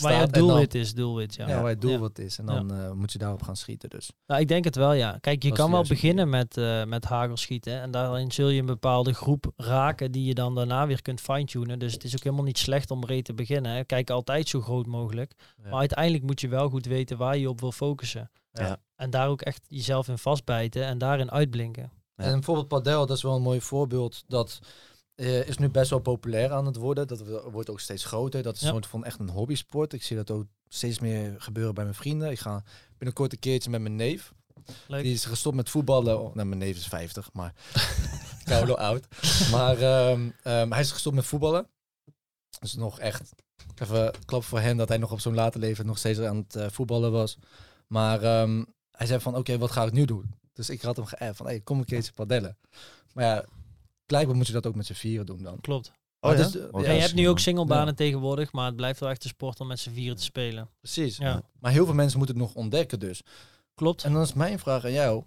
Waar je staat. En doelwit is, doelwit, ja. Ja, waar het doel Ja. wat is. En dan eh, moet je daarop gaan schieten. Dus. Nou, ik denk het wel, ja. Kijk, je Dat kan wel beginnen met, eh met hagelschieten. En daarin zul je een bepaalde groep raken die je dan daarna weer kunt fine-tunen. Dus het is ook helemaal niet slecht om breed te beginnen. Hè. Kijk altijd zo groot mogelijk. Maar uiteindelijk moet je wel goed weten waar je op wil focussen. Ja. En daar ook echt jezelf in vastbijten en daarin uitblinken. En bijvoorbeeld padel, dat is wel een mooi voorbeeld. Dat eh, is nu best wel populair aan het worden. Dat wordt ook steeds groter. Dat is soort van echt een hobbysport. Ik zie dat ook steeds meer gebeuren bij mijn vrienden. Ik ga binnenkort een keertje met mijn neef. Leuk. Die is gestopt met voetballen. Oh, nou, mijn neef is 50, maar koude oud. Maar ehm, ehm, hij is gestopt met voetballen. Dus nog echt even klap voor hem dat hij nog op zo'n later leven nog steeds aan het eh, voetballen was. Maar ehm, hij zei van, oké, wat ga ik nu doen? Dus ik had hem geappt van, hey, kom een keertje padellen. Maar ja, blijkbaar moet je dat ook met z'n vieren doen dan. Klopt. Oh ja? dus, eh, Ja, je hebt nu ook singlebanen Ja. tegenwoordig, maar het blijft wel echt een sport om met z'n vieren te spelen. Precies. Ja. Maar heel veel mensen moeten het nog ontdekken dus. Klopt. En dan is mijn vraag aan jou.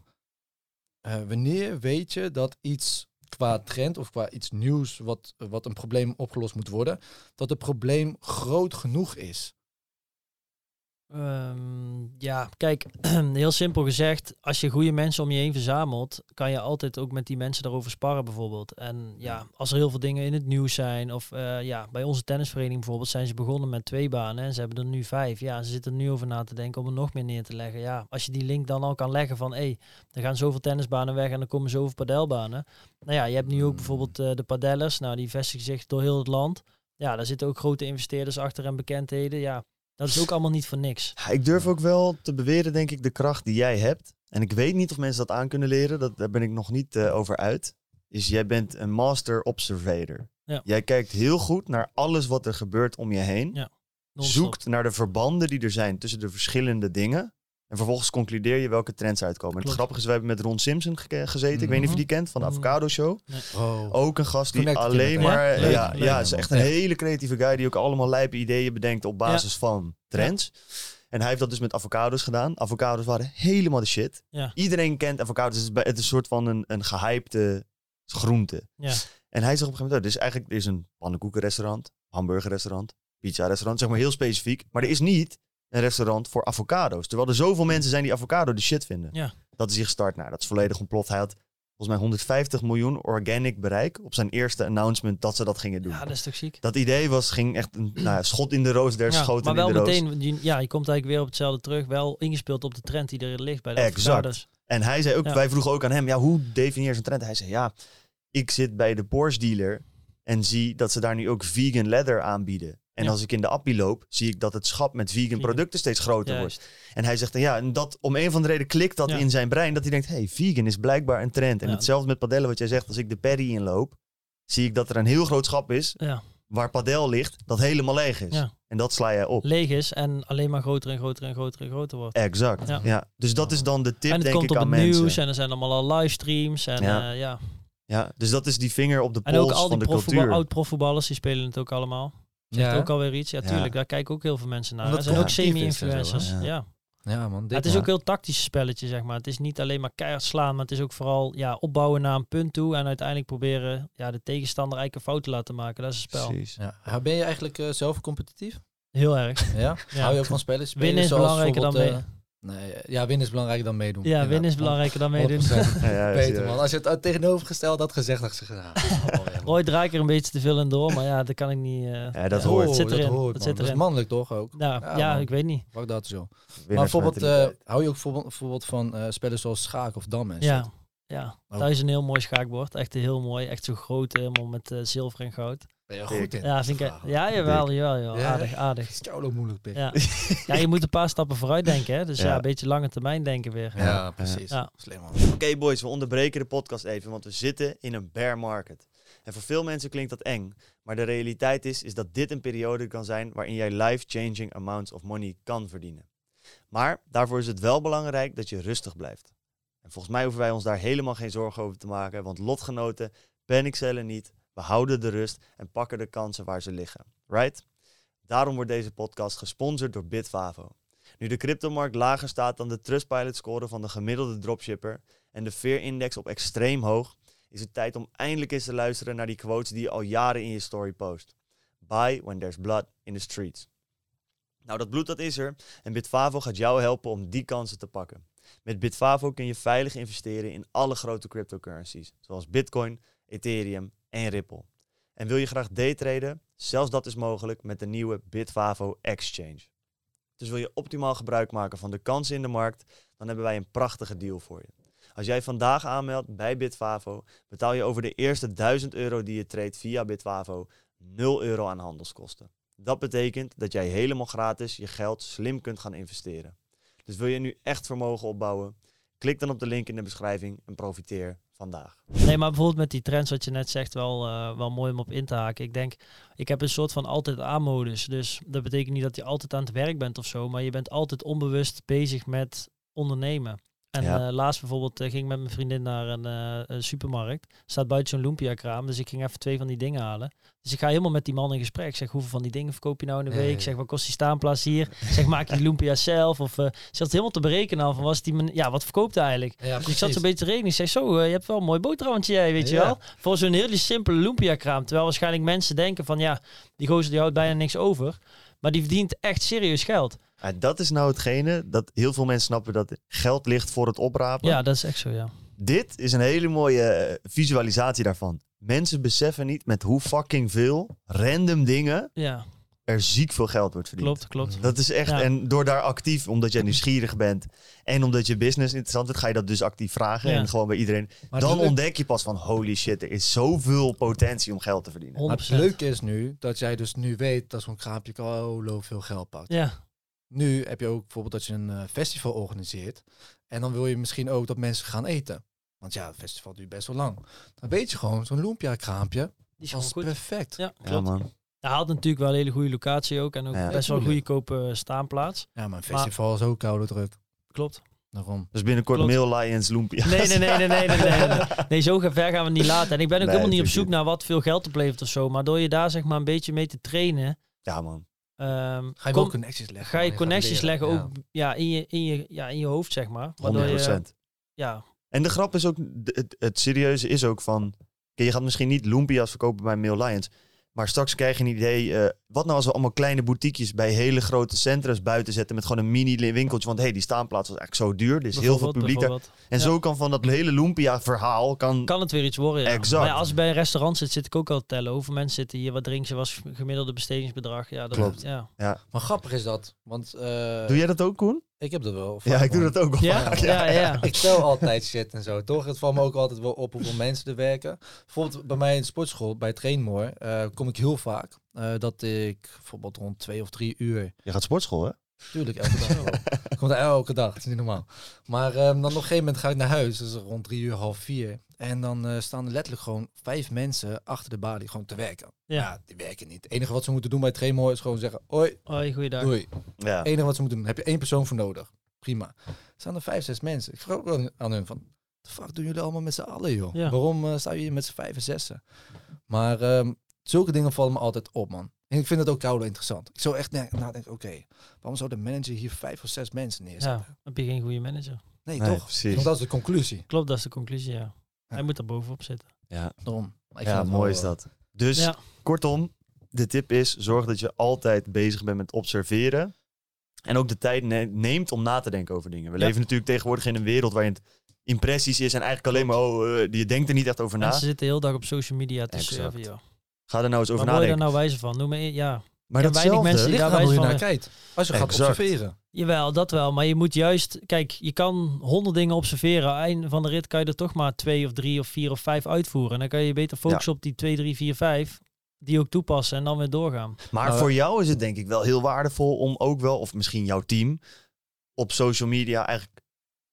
eh, wanneer weet je dat iets qua trend of qua iets nieuws wat, wat een probleem opgelost moet worden, dat het probleem groot genoeg is? Ehm, ja, kijk, heel simpel gezegd, als je goede mensen om je heen verzamelt, kan je altijd ook met die mensen daarover sparren bijvoorbeeld. En ja, als er heel veel dingen in het nieuws zijn, of eh, ja, bij onze tennisvereniging bijvoorbeeld zijn ze begonnen met twee banen en ze hebben er nu vijf. Ja, ze zitten er nu over na te denken om er nog meer neer te leggen. Ja, als je die link dan al kan leggen van, hé, hey, er gaan zoveel tennisbanen weg en er komen zoveel padelbanen. Nou ja, je hebt nu ook bijvoorbeeld eh, de padellers, nou die vestigen zich door heel het land. Ja, daar zitten ook grote investeerders achter en bekendheden. Ja, dat is ook allemaal niet voor niks. Ik durf ook wel te beweren, denk ik, de kracht die jij hebt. En ik weet niet of mensen dat aan kunnen leren. Dat, daar ben ik nog niet eh, over uit. Is jij bent een master observator. Ja. Jij kijkt heel goed naar alles wat er gebeurt om je heen. Ja, zoekt naar de verbanden die er zijn tussen de verschillende dingen. En vervolgens concludeer je welke trends uitkomen. En het grappige is, we hebben met Ron Simpson ge- gezeten. Ik weet niet of je die kent, van de Mhm. Avocado Show. Oh. Ook een gast die Connected alleen maar... Ja, Ja, leuk, ja, leuk. het is echt een Ja. hele creatieve guy die ook allemaal lijpe ideeën bedenkt op basis van trends. En hij heeft dat dus met avocados gedaan. Avocados waren helemaal de shit. Ja. Iedereen kent avocados. Het is, bij- het is een soort van een, een gehypte groente. Ja. En hij zegt op een gegeven moment, oh, dus eigenlijk er is een pannenkoekenrestaurant, hamburgerrestaurant, pizza-restaurant, zeg maar heel specifiek. Maar er is niet een restaurant voor avocado's. Terwijl er zoveel mensen zijn die avocado de shit vinden. Ja. Dat is hij gestart. Nou, dat is volledig ontploft. Hij had volgens mij 150 miljoen organic bereik op zijn eerste announcement dat ze dat gingen doen. Ja, dat is toch ziek? Dat idee was, ging echt een nou, schot in de roos der Ja, schoten maar wel in de roos. meteen, die- ja, je komt eigenlijk weer op hetzelfde terug. Wel ingespeeld op de trend die er ligt bij de Exact. avocados. En hij zei ook, Ja. wij vroegen ook aan hem, ja, hoe definieer je zo'n trend? Hij zei, ja, ik zit bij de Porsche dealer en zie dat ze daar nu ook vegan leather aanbieden. En Ja. als ik in de appie loop, zie ik dat het schap met vegan producten steeds groter wordt. En hij zegt, ja, en dat, om een of andere reden klikt dat Ja. in zijn brein, dat hij denkt, hey, vegan is blijkbaar een trend. En Ja. hetzelfde met padellen, wat jij zegt, als ik de Perry inloop, zie ik dat er een heel groot schap is, waar padel ligt, dat helemaal leeg is. En dat sla jij op. leeg is en alleen maar groter en groter en groter en groter wordt. Exact, ja. Dus dat is dan de tip, en het denk komt ik, op aan het mensen. nieuws en er zijn allemaal al livestreams. En Ja. ja. ja. Dus dat is die vinger op de En ook pols al van die de cultuur. oud-profvoetballers, die spelen het ook allemaal. Zegt Ja, ook alweer iets. Ja, Ja. tuurlijk. Daar kijken ook heel veel mensen naar. Er zijn ook hè? semi-influencers. Ja. Ja. ja man. Ja, het is Ja. ook heel tactisch spelletje, zeg maar. Het is niet alleen maar keihard slaan, maar het is ook vooral ja, opbouwen naar een punt toe. En uiteindelijk proberen ja, de tegenstander eigenlijk een fout te laten maken. Dat is een spel. Precies. ja. Ben je eigenlijk eh, zelf competitief? Heel erg. Ja? Ja. Hou je ook van spellen? Spelen Winnen is belangrijker dan mee. Eh, nee, ja, winnen is belangrijker dan meedoen. Ja, winnen is belangrijker dan meedoen. 100% Ja, ja, Beter man. Als je het tegenovergesteld had gezegd, had weer, man. Roy draai ik er een beetje te veel in door, maar ja, dat kan ik niet. eh, Ja, dat Oh, hoort. Het zit erin, hoort, man. zit Dat is erin. mannelijk toch ook? nou, Ja, ja, ik weet niet. Fuck dat zo. Maar bijvoorbeeld, eh, hou je ook bijvoorbeeld, van eh, spellen zoals schaak of dam en shit? Ja, ja. Ook. thuis een heel mooi schaakbord. Echt heel mooi. Echt zo groot, helemaal met eh, zilver en goud. Ben je Dik. goed in? Ja, vind ik, Vragen. ja jawel, jawel, jawel. Ja, Aardig, aardig. Het is jou ook moeilijk, pik. Ja. ja, je moet een paar stappen vooruit denken, hè. Dus ja, Ja. een beetje lange termijn denken weer. Ja, Ja. precies. Ja. Slim man. Oké boys, we onderbreken de podcast even, want we zitten in een bear market. En voor veel mensen klinkt dat eng, maar de realiteit is, is dat dit een periode kan zijn waarin jij life-changing amounts of money kan verdienen. Maar daarvoor is het wel belangrijk dat je rustig blijft. En volgens mij hoeven wij ons daar helemaal geen zorgen over te maken, want lotgenoten panicellen niet, we houden de rust en pakken de kansen waar ze liggen. Right? Daarom wordt deze podcast gesponsord door Bitvavo. Nu de cryptomarkt lager staat dan de Trustpilot score van de gemiddelde dropshipper en de Fear Index op extreem hoog, is het tijd om eindelijk eens te luisteren naar die quotes die je al jaren in je story post. Buy when there's blood in the streets. Nou, dat bloed dat is er en Bitfavo gaat jou helpen om die kansen te pakken. Met Bitfavo kun je veilig investeren in alle grote cryptocurrencies, zoals Bitcoin, Ethereum en Ripple. En wil je graag daytraden? Zelfs dat is mogelijk met de nieuwe Bitfavo Exchange. Dus wil je optimaal gebruik maken van de kansen in de markt, dan hebben wij een prachtige deal voor je. Als jij vandaag aanmeldt bij Bitfavo, betaal je over de eerste 1000 euro die je treedt via Bitfavo 0 euro aan handelskosten. Dat betekent dat jij helemaal gratis je geld slim kunt gaan investeren. Dus wil je nu echt vermogen opbouwen? Klik dan op de link in de beschrijving en profiteer Nee, maar bijvoorbeeld met die trends wat je net zegt, wel, uh, wel mooi om op in te haken. Ik denk, ik heb een soort van altijd aan-modus. Dus dat betekent niet dat je altijd aan het werk bent of zo, maar je bent altijd onbewust bezig met ondernemen. En Ja. eh, laatst bijvoorbeeld eh, ging ik met mijn vriendin naar een, eh, supermarkt. Staat buiten zo'n Lumpia-kraam, dus ik ging even twee van die dingen halen. Dus ik ga helemaal met die man in gesprek. Ik zeg, hoeveel van die dingen verkoop je nou in de week? Ik zeg, wat kost die staanplaats hier? Ik zeg, maak je die Lumpia zelf? Of ze had helemaal te berekenen al van, was die, men- ja, wat verkoopt hij eigenlijk? Ja, Dus ik zat zo'n beetje te rekenen. Ik zeg, zo, je hebt wel een mooi boterhammetje jij, weet je wel? Voor zo'n hele simpele Lumpia-kraam. Terwijl waarschijnlijk mensen denken van, ja, die gozer die houdt bijna niks over. Maar die verdient echt serieus geld. Ja, dat is nou hetgene dat heel veel mensen snappen dat geld ligt voor het oprapen. Ja, dat is echt zo, ja. Dit is een hele mooie eh, visualisatie daarvan. Mensen beseffen niet met hoe fucking veel random dingen Ja, er ziek veel geld wordt verdiend. klopt, klopt. Dat is echt, Ja. en door daar actief, omdat jij nieuwsgierig bent en omdat je business interessant is, ga je dat dus actief vragen Ja. en gewoon bij iedereen. Maar Dan ontdek je pas van holy shit, er is zoveel potentie om geld te verdienen. 100%. Maar het leuke is nu dat jij dus nu weet dat zo'n kraampje al veel geld pakt. Ja, Nu heb je ook bijvoorbeeld dat je een eh, festival organiseert. En dan wil je misschien ook dat mensen gaan eten. Want ja, het festival duurt best wel lang. Dan weet je gewoon, zo'n lumpia-kraampje die is perfect. Ja, Ja klopt. man. Hij had natuurlijk wel een hele goede locatie ook. En ook Ja. best wel een goedkope eh, staanplaats. Ja, maar een festival is ook koude druk. Klopt. Daarom. Dus binnenkort Klopt. Mail Lions Lumpia. Nee, nee, nee, nee, nee, nee, nee, nee. Nee, zo ver gaan we niet laten. En ik ben ook Nee, helemaal niet op zoek niet. naar wat veel geld oplevert of zo. Maar door je daar zeg maar een beetje mee te trainen, Ja man. ehm, Ga je kom- wel connecties leggen. ga je connecties leggen ook ja, in, je, in, je, ja, in je hoofd, zeg maar. Waardoor 100%. je, ja, En de grap is ook, het, het serieuze is ook van, je gaat misschien niet Lumpia's verkopen bij Mail Lions, maar straks krijg je een idee, eh, wat nou als we allemaal kleine boutiquejes bij hele grote centrums buiten zetten met gewoon een mini winkeltje, want hé, die staanplaats was eigenlijk zo duur, er is heel veel publiek daar. En Ja. zo kan van dat hele Lumpia verhaal, kan, Kan het weer iets worden, ja. Exact. Maar ja, als ik bij een restaurant zit, zit ik ook al te tellen. Hoeveel mensen zitten hier, wat drinken ze, was gemiddelde bestedingsbedrag. Ja, dat Klopt. Ja. Maar grappig is dat. Want eh, doe jij dat ook Koen? Ik heb dat wel. Ja, ik doe dat ook wel Ja? vaak, Ja, ja. Ik tel altijd shit en zo, toch? Het valt me ook altijd wel op hoeveel mensen er werken. Bijvoorbeeld bij mij in de sportschool, bij Trainmore, eh, kom ik heel vaak eh, dat ik bijvoorbeeld rond twee of drie uur, Je gaat sportschool, hè? Tuurlijk elke dag wel. Ik kom daar elke dag, het is niet normaal. Maar ehm, dan op een gegeven moment ga ik naar huis, dus rond drie uur, half vier. En dan eh, staan er letterlijk gewoon vijf mensen achter de balie gewoon te werken. Ja. Ja, die werken niet. Het enige wat ze moeten doen bij Trainmore is gewoon zeggen, hoi, Hoi, goeiedag. doei. Ja. Het enige wat ze moeten doen, heb je één persoon voor nodig. Prima. Er staan er vijf, zes mensen. Ik vraag ook wel aan hun van, de fuck doen jullie allemaal met z'n allen, joh? Ja. Waarom eh staan jullie met z'n vijf en zessen? Maar ehm, zulke dingen vallen me altijd op, man. En ik vind het ook koude interessant. Ik zou echt na- nadenken, oké, waarom zou de manager hier vijf of zes mensen neerzetten? Ja, heb je geen goede manager. Nee, Nee, toch? precies. Want dat is de conclusie. Klopt, dat is de conclusie, ja. Hij moet er bovenop zitten. Ja, Daarom. Ik ja mooi wel, is eh, dat. Dus Ja. kortom, de tip is, zorg dat je altijd bezig bent met observeren. En ook de tijd ne- neemt om na te denken over dingen. We Ja. leven natuurlijk tegenwoordig in een wereld waarin het impressies is en eigenlijk alleen maar, oh, eh, je denkt er niet echt over na. Mensen zitten heel dag op social media te Exact. surfen, joh. Ga er nou eens over Waar word je daar nadenken. nou wijzer van? Noem me, e- ja. maar ken weinig mensen die daar hoe je wijs naar van- kijkt. Als je gaat Exact. observeren. Jawel, dat wel. Maar je moet juist... Kijk, je kan honderd dingen observeren. Einde van de rit kan je er toch maar twee of drie of vier of vijf uitvoeren. En dan kan je beter focussen op die twee, drie, vier, vijf. Die ook toepassen en dan weer doorgaan. Maar Nou, voor jou is het denk ik wel heel waardevol om ook wel, of misschien jouw team, op social media eigenlijk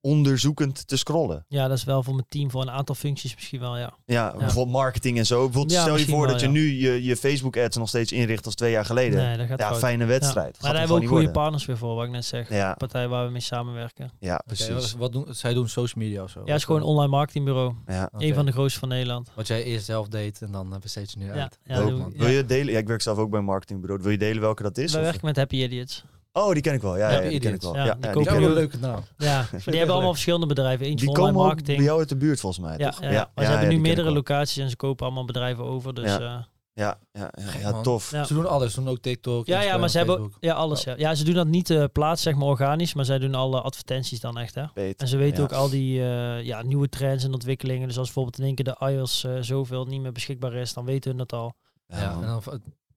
onderzoekend te scrollen. Ja, dat is wel voor mijn team voor een aantal functies misschien wel, ja. Ja, bijvoorbeeld marketing en zo. Bijvoorbeeld Ja, stel je voor wel, dat je nu je, je Facebook ads nog steeds inricht als twee jaar geleden. Nee, dat gaat ja, fout. fijne wedstrijd. Maar daar hebben we ook goede worden. partners weer voor, wat ik net zeg. Ja, Partij waar we mee samenwerken. ja, precies. wat, wat doen, zij doen social media of zo? Ja, het is gewoon een online marketingbureau. Ja. Een van de grootste van Nederland. Wat jij eerst zelf deed en dan uh, besteed je nu Ja, uit. ja. Wil je delen? Ja, ik werk zelf ook bij een marketingbureau. Wil je delen welke dat is? Wij Of- werken met Happy Idiots. Oh, die ken ik wel. Ja, ja, die ken ik wel. Ja, Ja, die een leuke naam. Ja, die hebben allemaal verschillende bedrijven. Eentje die voor online marketing. bij jou uit de buurt volgens mij, ja, toch? ja, ja. maar ze hebben ja, nu meerdere wel. locaties en ze kopen allemaal bedrijven over. Dus Ja. ja, Ja, ja, ja, tof. Ja. Ze doen alles. Ze doen ook TikTok, ja, ja, maar ze hebben ja, alles. Ja. ja, ze doen dat niet eh plaats, zeg maar organisch, maar zij doen alle advertenties dan echt. Hè? Beter. En ze weten ook al die eh, ja, nieuwe trends en ontwikkelingen. Dus als bijvoorbeeld in één keer de iOS eh, zoveel niet meer beschikbaar is, dan weten hun dat al. Ja, en dan,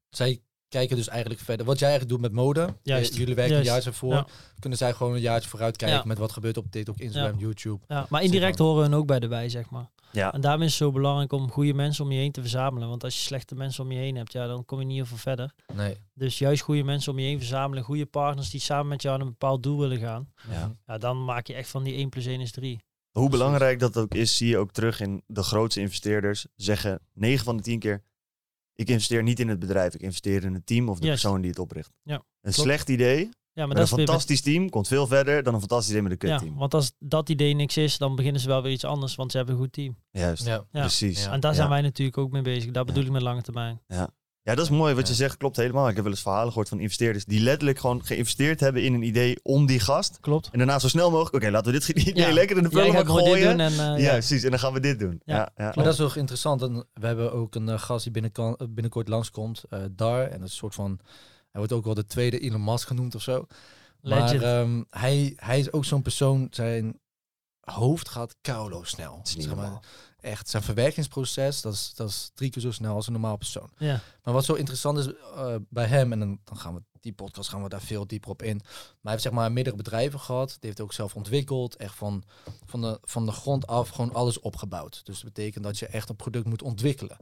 zij kijken dus eigenlijk verder. Wat jij eigenlijk doet met mode, Juist. eh, jullie werken Juist. een jaartje voor, Ja. kunnen zij gewoon een jaartje vooruit kijken Ja. met wat gebeurt op TikTok, Instagram, YouTube. Ja, maar indirect Zeg horen hun ook bij de bij, zeg maar. Ja. En daarom is het zo belangrijk om goede mensen om je heen te verzamelen. Want als je slechte mensen om je heen hebt, ja, dan kom je niet heel veel verder. Nee. Dus juist goede mensen om je heen verzamelen, goede partners die samen met jou naar een bepaald doel willen gaan. Ja. Ja, dan maak je echt van die 1 plus 1 is 3. Hoe belangrijk dat ook is, zie je ook terug in de grootste investeerders. Zeggen 9 van de 10 keer, ik investeer niet in het bedrijf, ik investeer in het team of de Juist. persoon die het opricht. Ja, Een klopt. slecht idee, Ja, maar met dat een is weer met- fantastisch team, komt veel verder dan een fantastisch idee met een Ja, kutteam. want als dat idee niks is, dan beginnen ze wel weer iets anders, want ze hebben een goed team. Juist, Ja. Ja. precies. Ja. En daar zijn Ja. wij natuurlijk ook mee bezig. Daar bedoel ik met lange termijn. Ja, dat is mooi. Wat je Ja. zegt klopt helemaal. Ik heb wel eens verhalen gehoord van investeerders die letterlijk gewoon geïnvesteerd hebben in een idee om die gast. Klopt. En daarna zo snel mogelijk, oké, laten we dit idee Ja. lekker in de prullenbak dit gooien. doen en eh, ja, ja. precies. En dan gaan we dit doen. Ja. Ja, ja. Maar dat is toch interessant. En we hebben ook een eh, gast die binnenkan- eh, binnenkort langskomt, eh Dar. En dat is een soort van, hij wordt ook wel de tweede Elon Musk genoemd of zo. Legend. Maar ehm, hij, hij is ook zo'n persoon, zijn hoofd gaat kaulo snel. Dat is niet Zeg maar, normaal. Echt, zijn verwerkingsproces, dat is, dat is drie keer zo snel als een normaal persoon. ja. Maar wat zo interessant is eh, bij hem, en dan, dan gaan we die podcast gaan we daar veel dieper op in. Maar hij heeft zeg maar meerdere bedrijven gehad. Die heeft ook zelf ontwikkeld. Echt van, van, de, van de grond af gewoon alles opgebouwd. Dus dat betekent dat je echt een product moet ontwikkelen.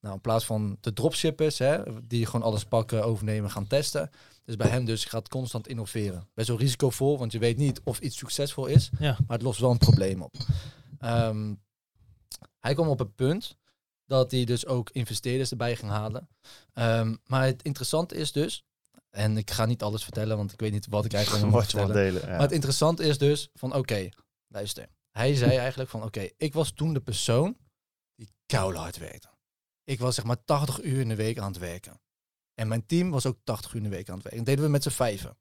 Nou, in plaats van de dropshippers, hè, die gewoon alles pakken, overnemen, gaan testen. Dus bij hem dus, je gaat constant innoveren. Best wel risicovol, want je weet niet of iets succesvol is. Ja. Maar het lost wel een probleem op. Ehm, hij kwam op het punt dat hij dus ook investeerders erbij ging halen. Ehm, maar het interessante is dus, en ik ga niet alles vertellen, want ik weet niet wat ik eigenlijk moet vertellen. delen. Ja. Maar het interessante is dus van, oké, luister. Hij zei eigenlijk van, oké, ik was toen de persoon die koude hard werkte. Ik was zeg maar 80 uur in de week aan het werken. En mijn team was ook 80 uur in de week aan het werken. Dat deden we met z'n vijven.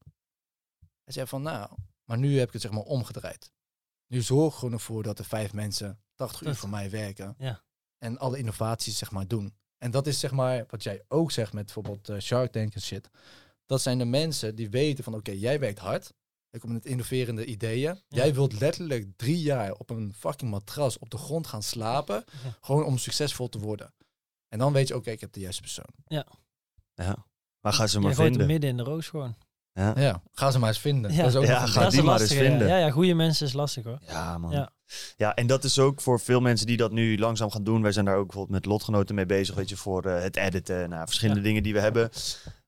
Hij zei van, nou, maar nu heb ik het zeg maar omgedraaid. Nu zorg ik gewoon ervoor dat de vijf mensen 80 uur voor mij werken. Ja. En alle innovaties zeg maar doen. En dat is zeg maar wat jij ook zegt met bijvoorbeeld eh, Shark Tank en shit. Dat zijn de mensen die weten van oké, jij werkt hard. Je komt met innoverende ideeën. Jij wilt letterlijk drie jaar op een fucking matras op de grond gaan slapen. Ja. Gewoon om succesvol te worden. En dan weet je, oké, ik heb de juiste persoon. Ja. Maar ga ze maar vinden. midden in de roos gewoon. Ja. Ja, ga ze maar eens vinden. Ja. Dat is ook Ja, ga dat die is maar lastig, eens vinden. Ja, ja, goede mensen is lastig hoor. Ja, man. Ja. Ja. en dat is ook voor veel mensen die dat nu langzaam gaan doen. Wij zijn daar ook bijvoorbeeld met lotgenoten mee bezig, weet je, voor eh, het editen, nou, verschillende Ja. dingen die we hebben.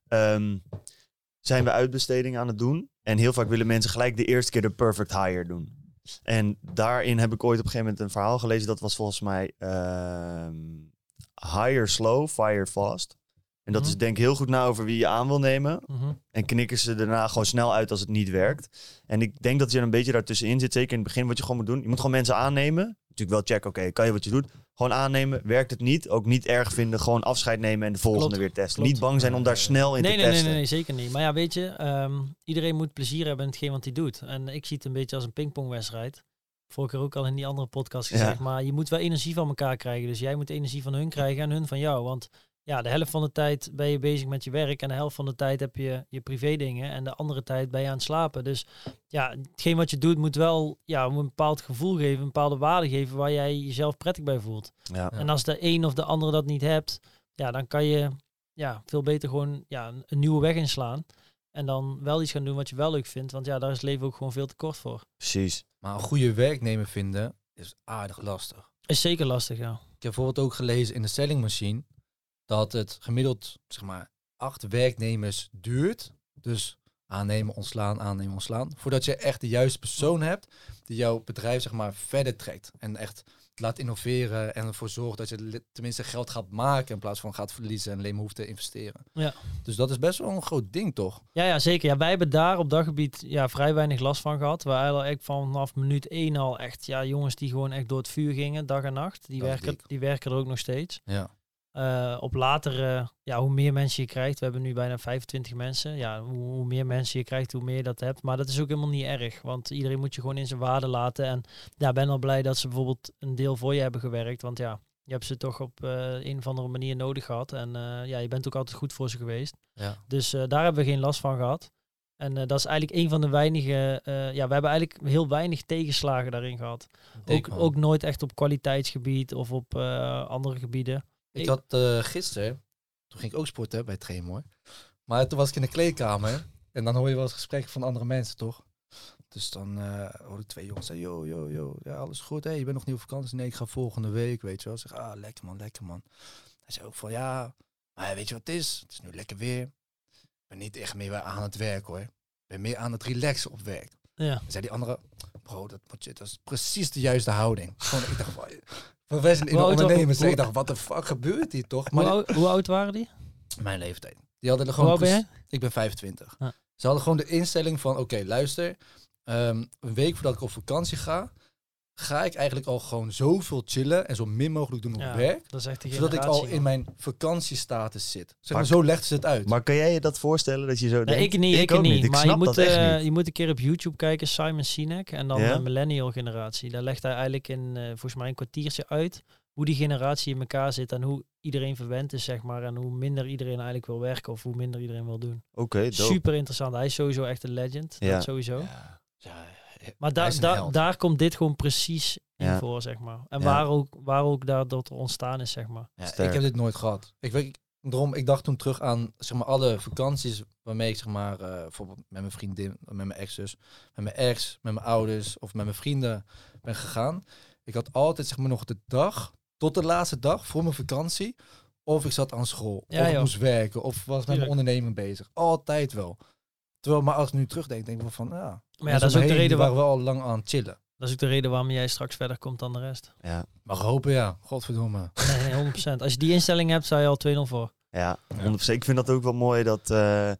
Ehm, zijn we uitbestedingen aan het doen. En heel vaak willen mensen gelijk de eerste keer de perfect hire doen. En daarin heb ik ooit op een gegeven moment een verhaal gelezen. Dat was volgens mij ehm, hire slow, fire fast. En dat Mhm. is denk heel goed na over wie je aan wil nemen. Mhm. En knikken ze daarna gewoon snel uit als het niet werkt. En ik denk dat je er een beetje daartussenin zit. Zeker in het begin wat je gewoon moet doen. Je moet gewoon mensen aannemen. Natuurlijk wel checken, oké, kan je wat je doet? Gewoon aannemen. Werkt het niet? Ook niet erg vinden. Gewoon afscheid nemen en de volgende Klopt, weer testen. klopt. Niet bang zijn om daar snel in Nee, te nee, nee, testen. nee, nee, zeker niet. Maar ja, weet je, ehm, iedereen moet plezier hebben in hetgeen wat hij doet. En ik zie het een beetje als een pingpongwedstrijd. Vorige keer ook al in die andere podcast Ja. gezegd. Maar je moet wel energie van elkaar krijgen. Dus jij moet energie van hun krijgen en hun van jou. Want ja, de helft van de tijd ben je bezig met je werk. En de helft van de tijd heb je je privé dingen. En de andere tijd ben je aan het slapen. Dus ja, hetgeen wat je doet moet wel ja, een bepaald gevoel geven. Een bepaalde waarde geven waar jij jezelf prettig bij voelt. Ja. En als de een of de andere dat niet hebt, ja, dan kan je ja, veel beter gewoon ja, een, een nieuwe weg inslaan. En dan wel iets gaan doen wat je wel leuk vindt. Want ja, daar is het leven ook gewoon veel te kort voor. Precies. Maar een goede werknemer vinden is aardig lastig. Is zeker lastig, ja. Ik heb bijvoorbeeld ook gelezen in de selling machine dat het gemiddeld zeg maar acht werknemers duurt. Dus aannemen, ontslaan, aannemen, ontslaan. Voordat je echt de juiste persoon hebt die jouw bedrijf zeg maar verder trekt. En echt laat innoveren en ervoor zorgt dat je tenminste geld gaat maken in plaats van gaat verliezen en alleen maar hoeft te investeren. Ja. Dus dat is best wel een groot ding toch? Ja, ja, zeker. Ja, wij hebben daar op dat gebied ja, vrij weinig last van gehad. We hadden eigenlijk vanaf minuut één al echt ja, jongens die gewoon echt door het vuur gingen, dag en nacht. Die, Dat werken, die werken er ook nog steeds. Ja. Eh, op latere, ja, hoe meer mensen je krijgt, we hebben nu bijna 25 mensen. Ja, hoe, hoe meer mensen je krijgt, hoe meer je dat hebt. Maar dat is ook helemaal niet erg, want iedereen moet je gewoon in zijn waarde laten. En ja, ben al blij dat ze bijvoorbeeld een deel voor je hebben gewerkt. Want ja, je hebt ze toch op eh, een of andere manier nodig gehad. En eh, ja, je bent ook altijd goed voor ze geweest. Ja. Dus daar hebben we geen last van gehad. En dat is eigenlijk een van de weinige, ja, we hebben eigenlijk heel weinig tegenslagen daarin gehad. Ook, ook nooit echt op kwaliteitsgebied of op andere gebieden. Ik had eh, gisteren, toen ging ik ook sporten bij hoor. Maar toen was ik in de kleedkamer. En dan hoor je wel eens gesprekken van andere mensen, toch? Dus dan eh hoor ik twee jongens zeggen, yo, yo, yo, ja, alles goed. Hé, je bent nog niet op vakantie? Nee, ik ga volgende week, weet je wel. Zeg, ah, lekker man, lekker man. Hij zei ook van, ja, maar weet je wat het is? Het is nu lekker weer. Ik ben niet echt meer aan het werk hoor. Ik ben meer aan het relaxen op werk. Ja. Dan zei die andere, bro, dat, moet je, dat is precies de juiste houding. Gewoon, ik dacht, in de ondernemers. Ik dacht, wat de fuck gebeurt hier toch? Hoe, Maar oud, hoe oud waren die? mijn leeftijd. Die hadden er Hoe gewoon. oud ben jij? Ik ben 25. Ah. Ze hadden gewoon de instelling van: oké, luister. ehm, een week voordat ik op vakantie ga, ga ik eigenlijk al gewoon zoveel chillen en zo min mogelijk doen op Ja, werk. Dat is echt de Zodat ik al in mijn vakantiestatus zit. Zeg maar, Maar- zo legt ze het uit. Maar kan jij je dat voorstellen dat je zo Nee, denkt? ik niet, ik, ook niet. Ik maar snap je moet, dat echt eh, niet. je moet een keer op YouTube kijken, Simon Sinek en dan Ja? de millennial generatie. Daar legt hij eigenlijk in, eh, volgens mij een kwartiertje uit, hoe die generatie in elkaar zit en hoe iedereen verwend is, zeg maar. En hoe minder iedereen eigenlijk wil werken of hoe minder iedereen wil doen. Oké, dope. Super interessant. Hij is sowieso echt een legend. Ja. Dat sowieso. Ja, ja, Maar daar daar komt dit gewoon precies in Ja. voor, zeg maar. En Ja. waar, ook, waar ook daar dat ontstaan is, zeg maar. Ja, ik heb dit nooit gehad. Ik weet, daarom, ik dacht toen terug aan zeg maar, alle vakanties waarmee ik zeg maar, eh, bijvoorbeeld met mijn vriendin, met mijn ex dus, met mijn ex, met mijn ouders of met mijn vrienden ben gegaan. Ik had altijd zeg maar nog de dag, tot de laatste dag voor mijn vakantie, of ik zat aan school, Ja, of ik moest werken, of was met mijn onderneming bezig. Altijd wel. Terwijl, maar als ik nu terugdenk, denk ik wel van, ja. Maar ja, dat is ook de reden waar we al lang aan het chillen. dat is ook de reden waarom jij straks verder komt dan de rest. Ja, Maar hopen, ja. Godverdomme. Nee, nee 100%. Als je die instelling hebt, zou je al 2-0 voor. ja, 100%. Ik vind dat ook wel mooi dat... eh,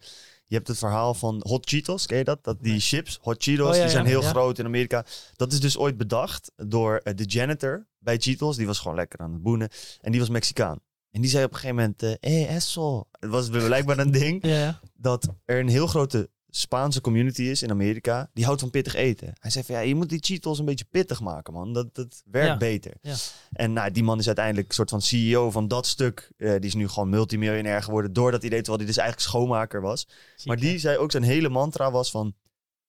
je hebt het verhaal van Hot Cheetos, ken je dat? dat die Nee. chips, Hot Cheetos, Oh, ja, die zijn ja, heel ja. groot in Amerika. Dat is dus ooit bedacht door eh, de janitor bij Cheetos. Die was gewoon lekker aan het boenen. En die was Mexicaan. En die zei op een gegeven moment, eh hey, eso. Het was blijkbaar een ding Ja, ja. dat er een heel grote Spaanse community is in Amerika. Die houdt van pittig eten. Hij zei van ja, je moet die Cheetos een beetje pittig maken, man. Dat, dat werkt Ja. beter. Ja. En nou, die man is uiteindelijk een soort van CEO van dat stuk. Eh, die is nu gewoon multimiljonair geworden door dat idee, terwijl hij dus eigenlijk schoonmaker was. Ziek, maar hè? die zei ook zijn hele mantra was van...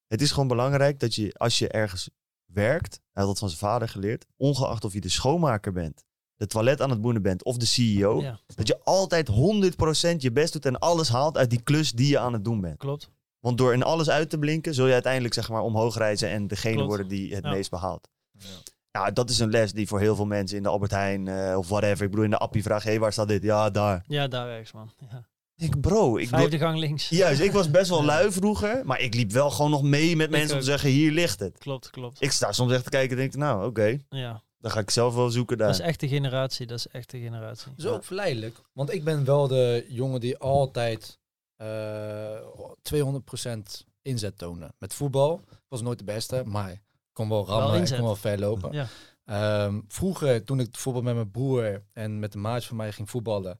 Het is gewoon belangrijk dat je, als je ergens werkt... Hij had dat van zijn vader geleerd. Ongeacht of je de schoonmaker bent, de toilet aan het boenen bent of de CEO... Ja, Dat je altijd 100% je best doet en alles haalt uit die klus die je aan het doen bent. klopt. Want door in alles uit te blinken, zul je uiteindelijk zeg maar omhoog reizen en degene Klopt. worden die het Ja. meest behaalt. Ja, dat is een les die voor heel veel mensen in de Albert Heijn eh, of whatever. Ik bedoel, in de appie vraag, hé, waar staat dit? Ja, daar. Ja, daar ergens, man. Ja. Ik, bro, ik Vijfde gang links. juist, ik was best wel lui vroeger, maar ik liep wel gewoon nog mee met mensen om te zeggen, hier ligt het. Klopt, klopt. Ik sta soms echt te kijken en denk, nou, oké, Ja, dan ga ik zelf wel zoeken daar. dat is echt de generatie. Dat is echt de generatie. Dat is ook verleidelijk. Want ik ben wel de jongen die altijd 200% inzet toonde. Met voetbal was nooit de beste, maar kon wel rammen, inzet. kon wel ver lopen. Ja. Ehm, vroeger, toen ik bijvoorbeeld met mijn broer en met de maatje van mij ging voetballen.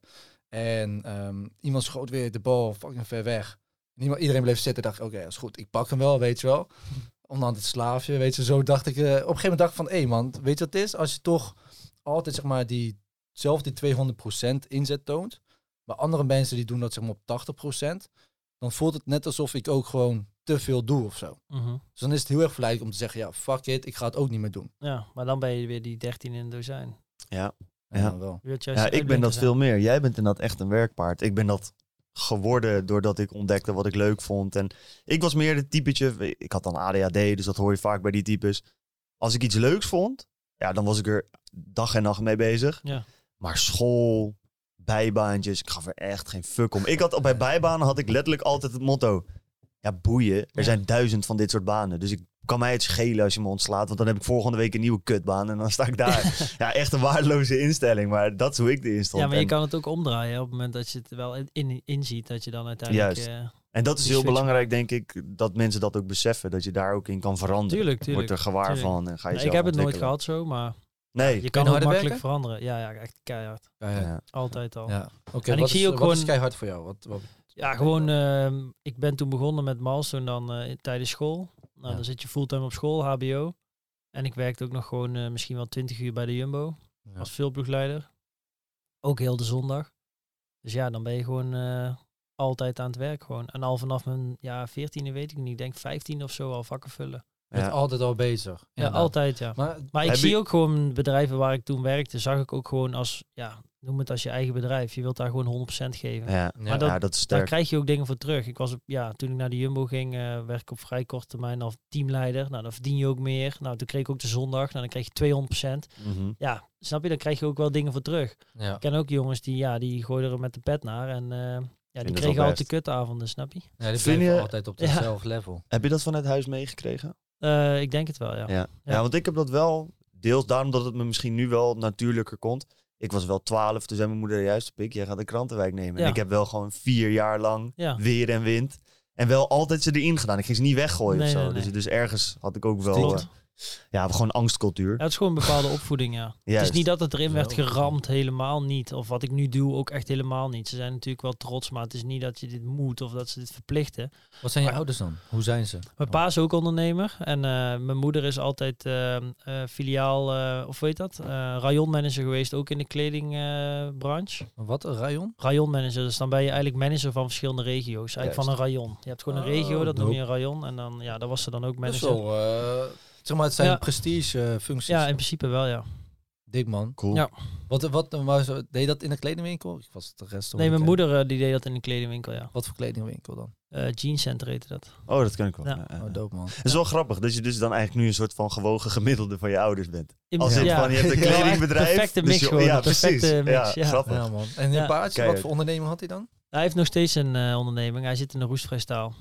En ehm, iemand schoot weer de bal fucking ver weg. En iemand, iedereen bleef zitten. dacht ik, oké, dat is goed. Ik pak hem wel, weet je wel. Onderhand het slaafje, weet je. Zo dacht ik, eh, op een gegeven moment dacht ik van... Hé man, weet je wat het is? Als je toch altijd, zeg maar, die, zelf die 200% inzet toont. Maar andere mensen die doen dat, zeg maar, op 80%. Dan voelt het net alsof ik ook gewoon te veel doe of zo. Mhm. Dus dan is het heel erg verleidelijk om te zeggen... Ja, fuck it, ik ga het ook niet meer doen. ja, maar dan ben je weer die 13 in een dozijn. Ja. Ja, Ja. wel. Ja, ik ben dat veel meer. Jij bent inderdaad echt een werkpaard. Ik ben dat geworden doordat ik ontdekte wat ik leuk vond. En ik was meer het typetje, ik had dan ADHD, dus dat hoor je vaak bij die types. Als ik iets leuks vond, ja, dan was ik er dag en nacht mee bezig. Ja. Maar school, bijbaantjes, ik gaf er echt geen fuck om. Ik had bij bijbanen had ik letterlijk altijd het motto: ja, boeien. Er Ja. zijn duizend van dit soort banen. Dus ik kan mij het schelen als je me ontslaat, want dan heb ik volgende week een nieuwe kutbaan en dan sta ik daar. ja, echt een waardeloze instelling, maar dat is hoe ik erin stond. Ja, maar je kan het ook omdraaien op het moment dat je het wel in, in, inziet. Dat je dan uiteindelijk... Juist. eh, En dat is heel belangrijk, denk ik, dat mensen dat ook beseffen. Dat je daar ook in kan veranderen. tuurlijk, tuurlijk. Wordt er gewaar tuurlijk. van en ga je Ja, zelf ik heb het nooit gehad zo, maar Nee. Je kan harder makkelijk werken? veranderen. Ja, ja, echt keihard. Ja. Altijd al. Ja. Oké, En ik zie is, ook wat is keihard voor jou? Wat, wat, Ja, gewoon, ehm, ik ben toen begonnen met Milestone dan eh, tijdens school. Nou, Ja. dan zit je fulltime op school, HBO. En ik werkte ook nog gewoon eh, misschien wel 20 uur bij de Jumbo Ja. als veelploegleider. Ook heel de zondag. Dus ja, dan ben je gewoon eh, altijd aan het werk gewoon. En al vanaf mijn ja, 14e weet ik niet, ik denk 15 of zo al vakken vullen. Bent Ja. altijd al bezig. Ja, Inderdaad. altijd ja. Maar Maar ik zie je- ook gewoon bedrijven waar ik toen werkte, zag ik ook gewoon als, ja, noem het als je eigen bedrijf. Je wilt daar gewoon 100% geven. Ja. Ja. Maar dat- ja, dat is Daar krijg je ook dingen voor terug. Ik was op, ja, toen ik naar de Jumbo ging, eh werk ik op vrij korte termijn als teamleider. Nou, dan verdien je ook meer. Nou, toen kreeg ik ook de zondag. Nou, dan kreeg je 200%. Mhm. Ja, snap je? Dan krijg je ook wel dingen voor terug. ja. Ik ken ook jongens die, ja, die gooiden er met de pet naar. En eh, ja, die kregen altijd kutavonden, snap je? ja, die blijven je- altijd op Ja. hetzelfde level. Heb je dat vanuit huis meegekregen? Eh, ik denk het wel, ja. Ja. Ja. Ja. want ik heb dat wel deels daarom dat het me misschien nu wel natuurlijker komt. Ik was wel 12, toen zei mijn moeder juist, pik, jij gaat de krantenwijk nemen. En ik heb wel gewoon vier jaar lang Ja. weer en wind. En wel altijd ze erin gedaan. Ik ging ze niet weggooien Nee, of zo. nee, nee. Dus, dus ergens had ik ook wel... Klopt. Ja, gewoon angstcultuur. Ja, het is gewoon een bepaalde opvoeding, ja. Het is niet dat het erin werd geramd, helemaal niet. Of wat ik nu doe, ook echt helemaal niet. Ze zijn natuurlijk wel trots, maar het is niet dat je dit moet of dat ze dit verplichten. Wat zijn je Maar- ouders dan? Hoe zijn ze? Mijn pa is ook ondernemer en eh, mijn moeder is altijd eh, eh, filiaal, eh, of weet dat, eh rayonmanager geweest, ook in de kledingbranche. Wat, een rayon? rayonmanager, dus dan ben je eigenlijk manager van verschillende regio's. Eigenlijk van een rayon. Je hebt gewoon een Oh, regio, dat noem je een rayon. En dan, ja, daar was ze dan ook Dat is manager. wel, eh, zeg maar, het zijn Ja. prestige eh, functies. Ja, in principe wel, ja. Dik man. Cool. Ja. Wat, wat, maar zo- deed je dat in een kledingwinkel? Ik was de rest Nee, mijn moeder eh, die deed dat in een kledingwinkel, ja. Wat voor kledingwinkel dan? Eh Jeans Center heette dat. Oh, dat kan ik wel. Ja. Ja, ja, ja. Oh, dope man. Het is wel grappig dat je dus dan eigenlijk nu een soort van gewogen gemiddelde van je ouders bent. In- Als het van, je hebt een kledingbedrijf. Perfecte dus mix gewoon, Ja, precies. mix, ja. grappig. Ja man. En je Ja. paardje, wat voor onderneming had hij dan? Hij heeft nog steeds een eh, onderneming. Hij zit in de roestvrijstaal.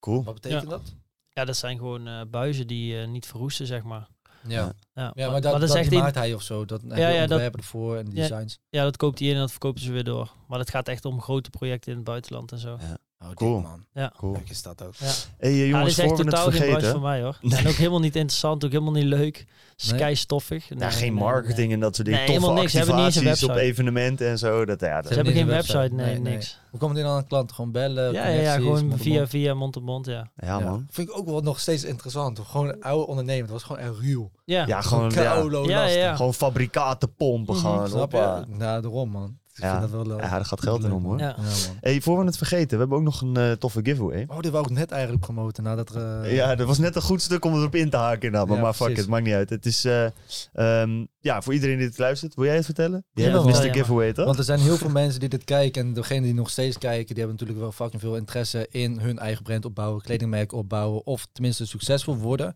Cool. Wat betekent dat? Ja, dat zijn gewoon eh, buizen die eh, niet verroesten, zeg maar. Ja. Ja, Ja, maar dat, is dat echt die in- maakt hij of zo. Dat, Ja, ja, ja, ja, dat- ontwerpen ervoor en de Ja. designs. Ja, dat koopt hij in en dat verkopen ze weer door. Maar het gaat echt om grote projecten in het buitenland en zo. Oh, Cool. man. Ja. Cool. Leuk is dat ook. Ja. Hey, eh, Ja, dit jongens, is echt voor we het totaal geen branche vergeten. voor mij hoor. Nee. En ook helemaal niet interessant, ook helemaal niet leuk. Nee? kei stoffig. Ja, Nee, geen marketing nee. en dat soort dingen. Nee, helemaal niks. Ze hebben niet eens een op evenementen en zo. Dat, ja, dat, Ze hebben geen een website, website. nee, Nee, nee. niks. Hoe komt dan aan klanten? Gewoon bellen, Ja, ja, ja, gewoon via, mond? via mond op mond, ja. ja, man. Vind ik ook wel nog steeds interessant. Gewoon een oude ondernemer. Het was gewoon echt ruw. Ja, Ja, gewoon, ja, Ja, ja. gewoon fabrikaten pompen. Mhm, gewoon, Snap je? Nou, daarom man. Ik Ja. vind dat wel leuk. Ja, daar gaat geld in om hoor. Ja. Hey, voor we het vergeten, we hebben ook nog een eh, toffe giveaway. Oh, dit wou ik net eigenlijk promoten. Nadat er, eh, Ja, dat was net een goed stuk om erop in te haken. inderdaad, maar, Ja, maar fuck precies. it, maakt niet uit. Het is, eh, ehm, ja, voor iedereen die het luistert. Wil jij het vertellen? Jij Ja, bent Mr. ja, maar- Giveaway, toch? Want er zijn heel veel mensen die dit kijken. En degenen die nog steeds kijken, die hebben natuurlijk wel fucking veel interesse in hun eigen brand opbouwen, kledingmerk opbouwen. Of tenminste succesvol worden.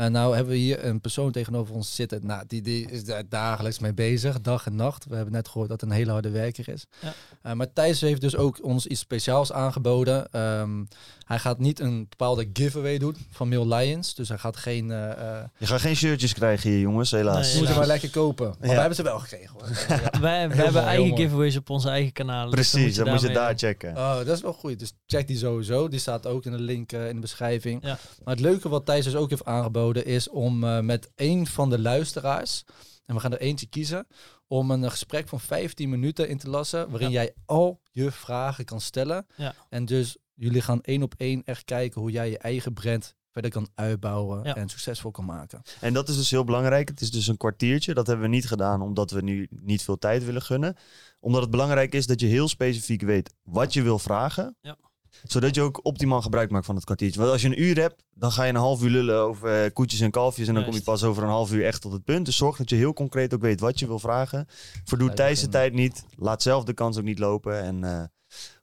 En nou hebben we hier een persoon tegenover ons zitten. Nou, die, die is daar dagelijks mee bezig, dag en nacht. We hebben net gehoord dat het een hele harde werker is. Ja. Eh, maar Thijs heeft dus ook ons iets speciaals aangeboden. Ehm, hij gaat niet een bepaalde giveaway doen van Mail Lions. Dus hij gaat geen... eh eh Je gaat geen shirtjes krijgen hier, jongens, helaas. Nee, moeten maar lekker kopen. Maar Ja. we hebben ze wel gekregen. Hoor. Ja. Wij, wij hebben mooi, eigen mooi. giveaways op onze eigen kanalen. dus Precies, dan moet je daar checken. Oh, dat is wel goed. Dus check die sowieso. Die staat ook in de link eh, in de beschrijving. Ja. Maar het leuke wat Thijs dus ook heeft aangeboden is om eh, met één van de luisteraars, en we gaan er eentje kiezen, om een gesprek van 15 minuten in te lassen, waarin Ja. jij al je vragen kan stellen. Ja. En dus jullie gaan één op één echt kijken hoe jij je eigen brand verder kan uitbouwen Ja. en succesvol kan maken. En dat is dus heel belangrijk. Het is dus een kwartiertje. Dat hebben we niet gedaan omdat we nu niet veel tijd willen gunnen. Omdat het belangrijk is dat je heel specifiek weet wat je wil vragen. Ja. Zodat je ook optimaal gebruik maakt van het kwartiertje. Want als je een uur hebt, dan ga je een half uur lullen over eh, koetjes en kalfjes. En dan kom je pas over een half uur echt tot het punt. Dus zorg dat je heel concreet ook weet wat je wil vragen. Verdoe Thijs de tijd niet. Laat zelf de kans ook niet lopen. En eh,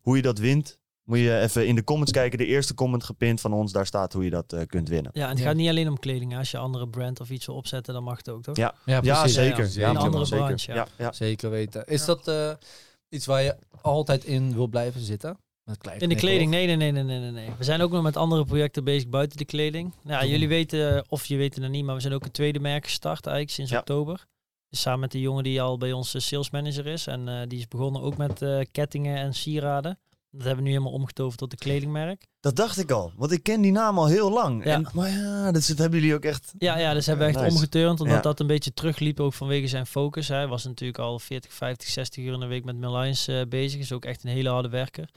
hoe je dat wint, moet je even in de comments kijken. De eerste comment gepint van ons, daar staat hoe je dat eh, kunt winnen. Ja, en het Ja. gaat niet alleen om kleding. hè. Als je andere brand of iets wil opzetten, dan mag het ook, toch? Ja. Ja, zeker. ja. Ja, Een andere zeker. branche, ja. Ja, ja. Zeker weten. Is Ja. dat eh, iets waar je altijd in wil blijven zitten? In de kleding? Nee, nee, nee, nee, nee, nee. We zijn ook nog met andere projecten bezig buiten de kleding. Nou, ja, jullie weten, of je weet het nog niet, maar we zijn ook een tweede merk gestart eigenlijk sinds Ja. oktober. Dus samen met de jongen die al bij ons eh, sales manager is. En eh, die is begonnen ook met eh, kettingen en sieraden. Dat hebben we nu helemaal omgetoverd tot een kledingmerk. Dat dacht ik al, want ik ken die naam al heel lang. Ja. En, maar ja, dat, hebben jullie ook echt... Ja, ja dus hebben we echt Nice. omgeturnd, omdat Ja. dat een beetje terugliep ook vanwege zijn focus. Hij was natuurlijk al 40, 50, 60 uur in de week met Lions eh, bezig. Is ook echt een hele harde werker.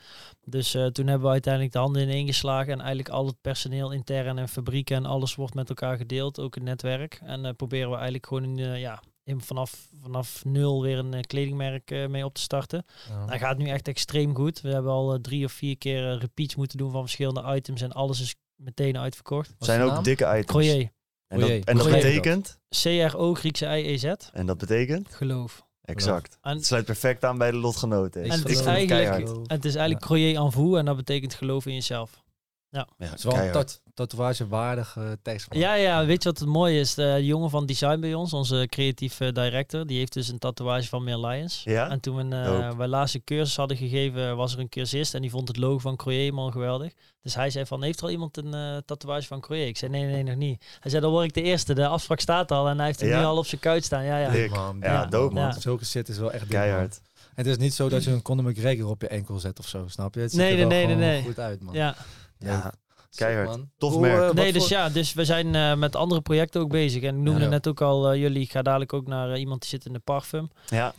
Dus eh, toen hebben we uiteindelijk de handen ineen geslagen. En eigenlijk al het personeel intern en fabrieken en alles wordt met elkaar gedeeld. Ook het netwerk. En eh, proberen we eigenlijk gewoon een, ja, in, vanaf, vanaf nul weer een eh, kledingmerk eh, mee op te starten. Ja. Hij gaat nu echt extreem goed. We hebben al eh, drie of vier keer repeats moeten doen van verschillende items. En alles is meteen uitverkocht. Zijn ook naam? dikke items. Croyer. En dat, Croyer. en dat Croyer. betekent... C-R-O, Griekse I-E-Z. En dat betekent? Geloof. Exact. En, Het sluit perfect aan bij de lotgenoten. En Ik en het is eigenlijk, het is eigenlijk Croyer en vous. En dat betekent geloof in jezelf. Ja, Het is wel een tat tatoeagewaardige tekst. Ja, ja, weet je wat het mooie is? De jongen van design bij ons, onze creatieve director, die heeft dus een tatoeage van Meer Lions. Ja? En toen we uh, wij laatste cursus hadden gegeven, was er een cursist en die vond het logo van Croyer helemaal geweldig. Dus hij zei van, heeft er al iemand een eh, tatoeage van Croyer? Ik zei, nee, nee, nog niet. Hij zei, dan word ik de eerste. De afspraak staat al en hij heeft hem Ja? nu al op zijn kuit staan. Ja, ja. Dik. man. Ja, Ja. dope man. Ja. Zulke shit is wel echt dik, Keihard. het is niet zo dat je een Conor McGregor op je enkel zet of zo, snap je? Het ziet Nee, er nee, wel nee, nee, gewoon nee. goed uit, man. ja. Ja, keihard. man. Tof Hoe, merk. eh, Nee, dus voor- ja, dus we zijn eh, met andere projecten ook bezig. En ik noemde Ja. net ook al eh, jullie, ik ga dadelijk ook naar iemand die zit in de parfum. Ja,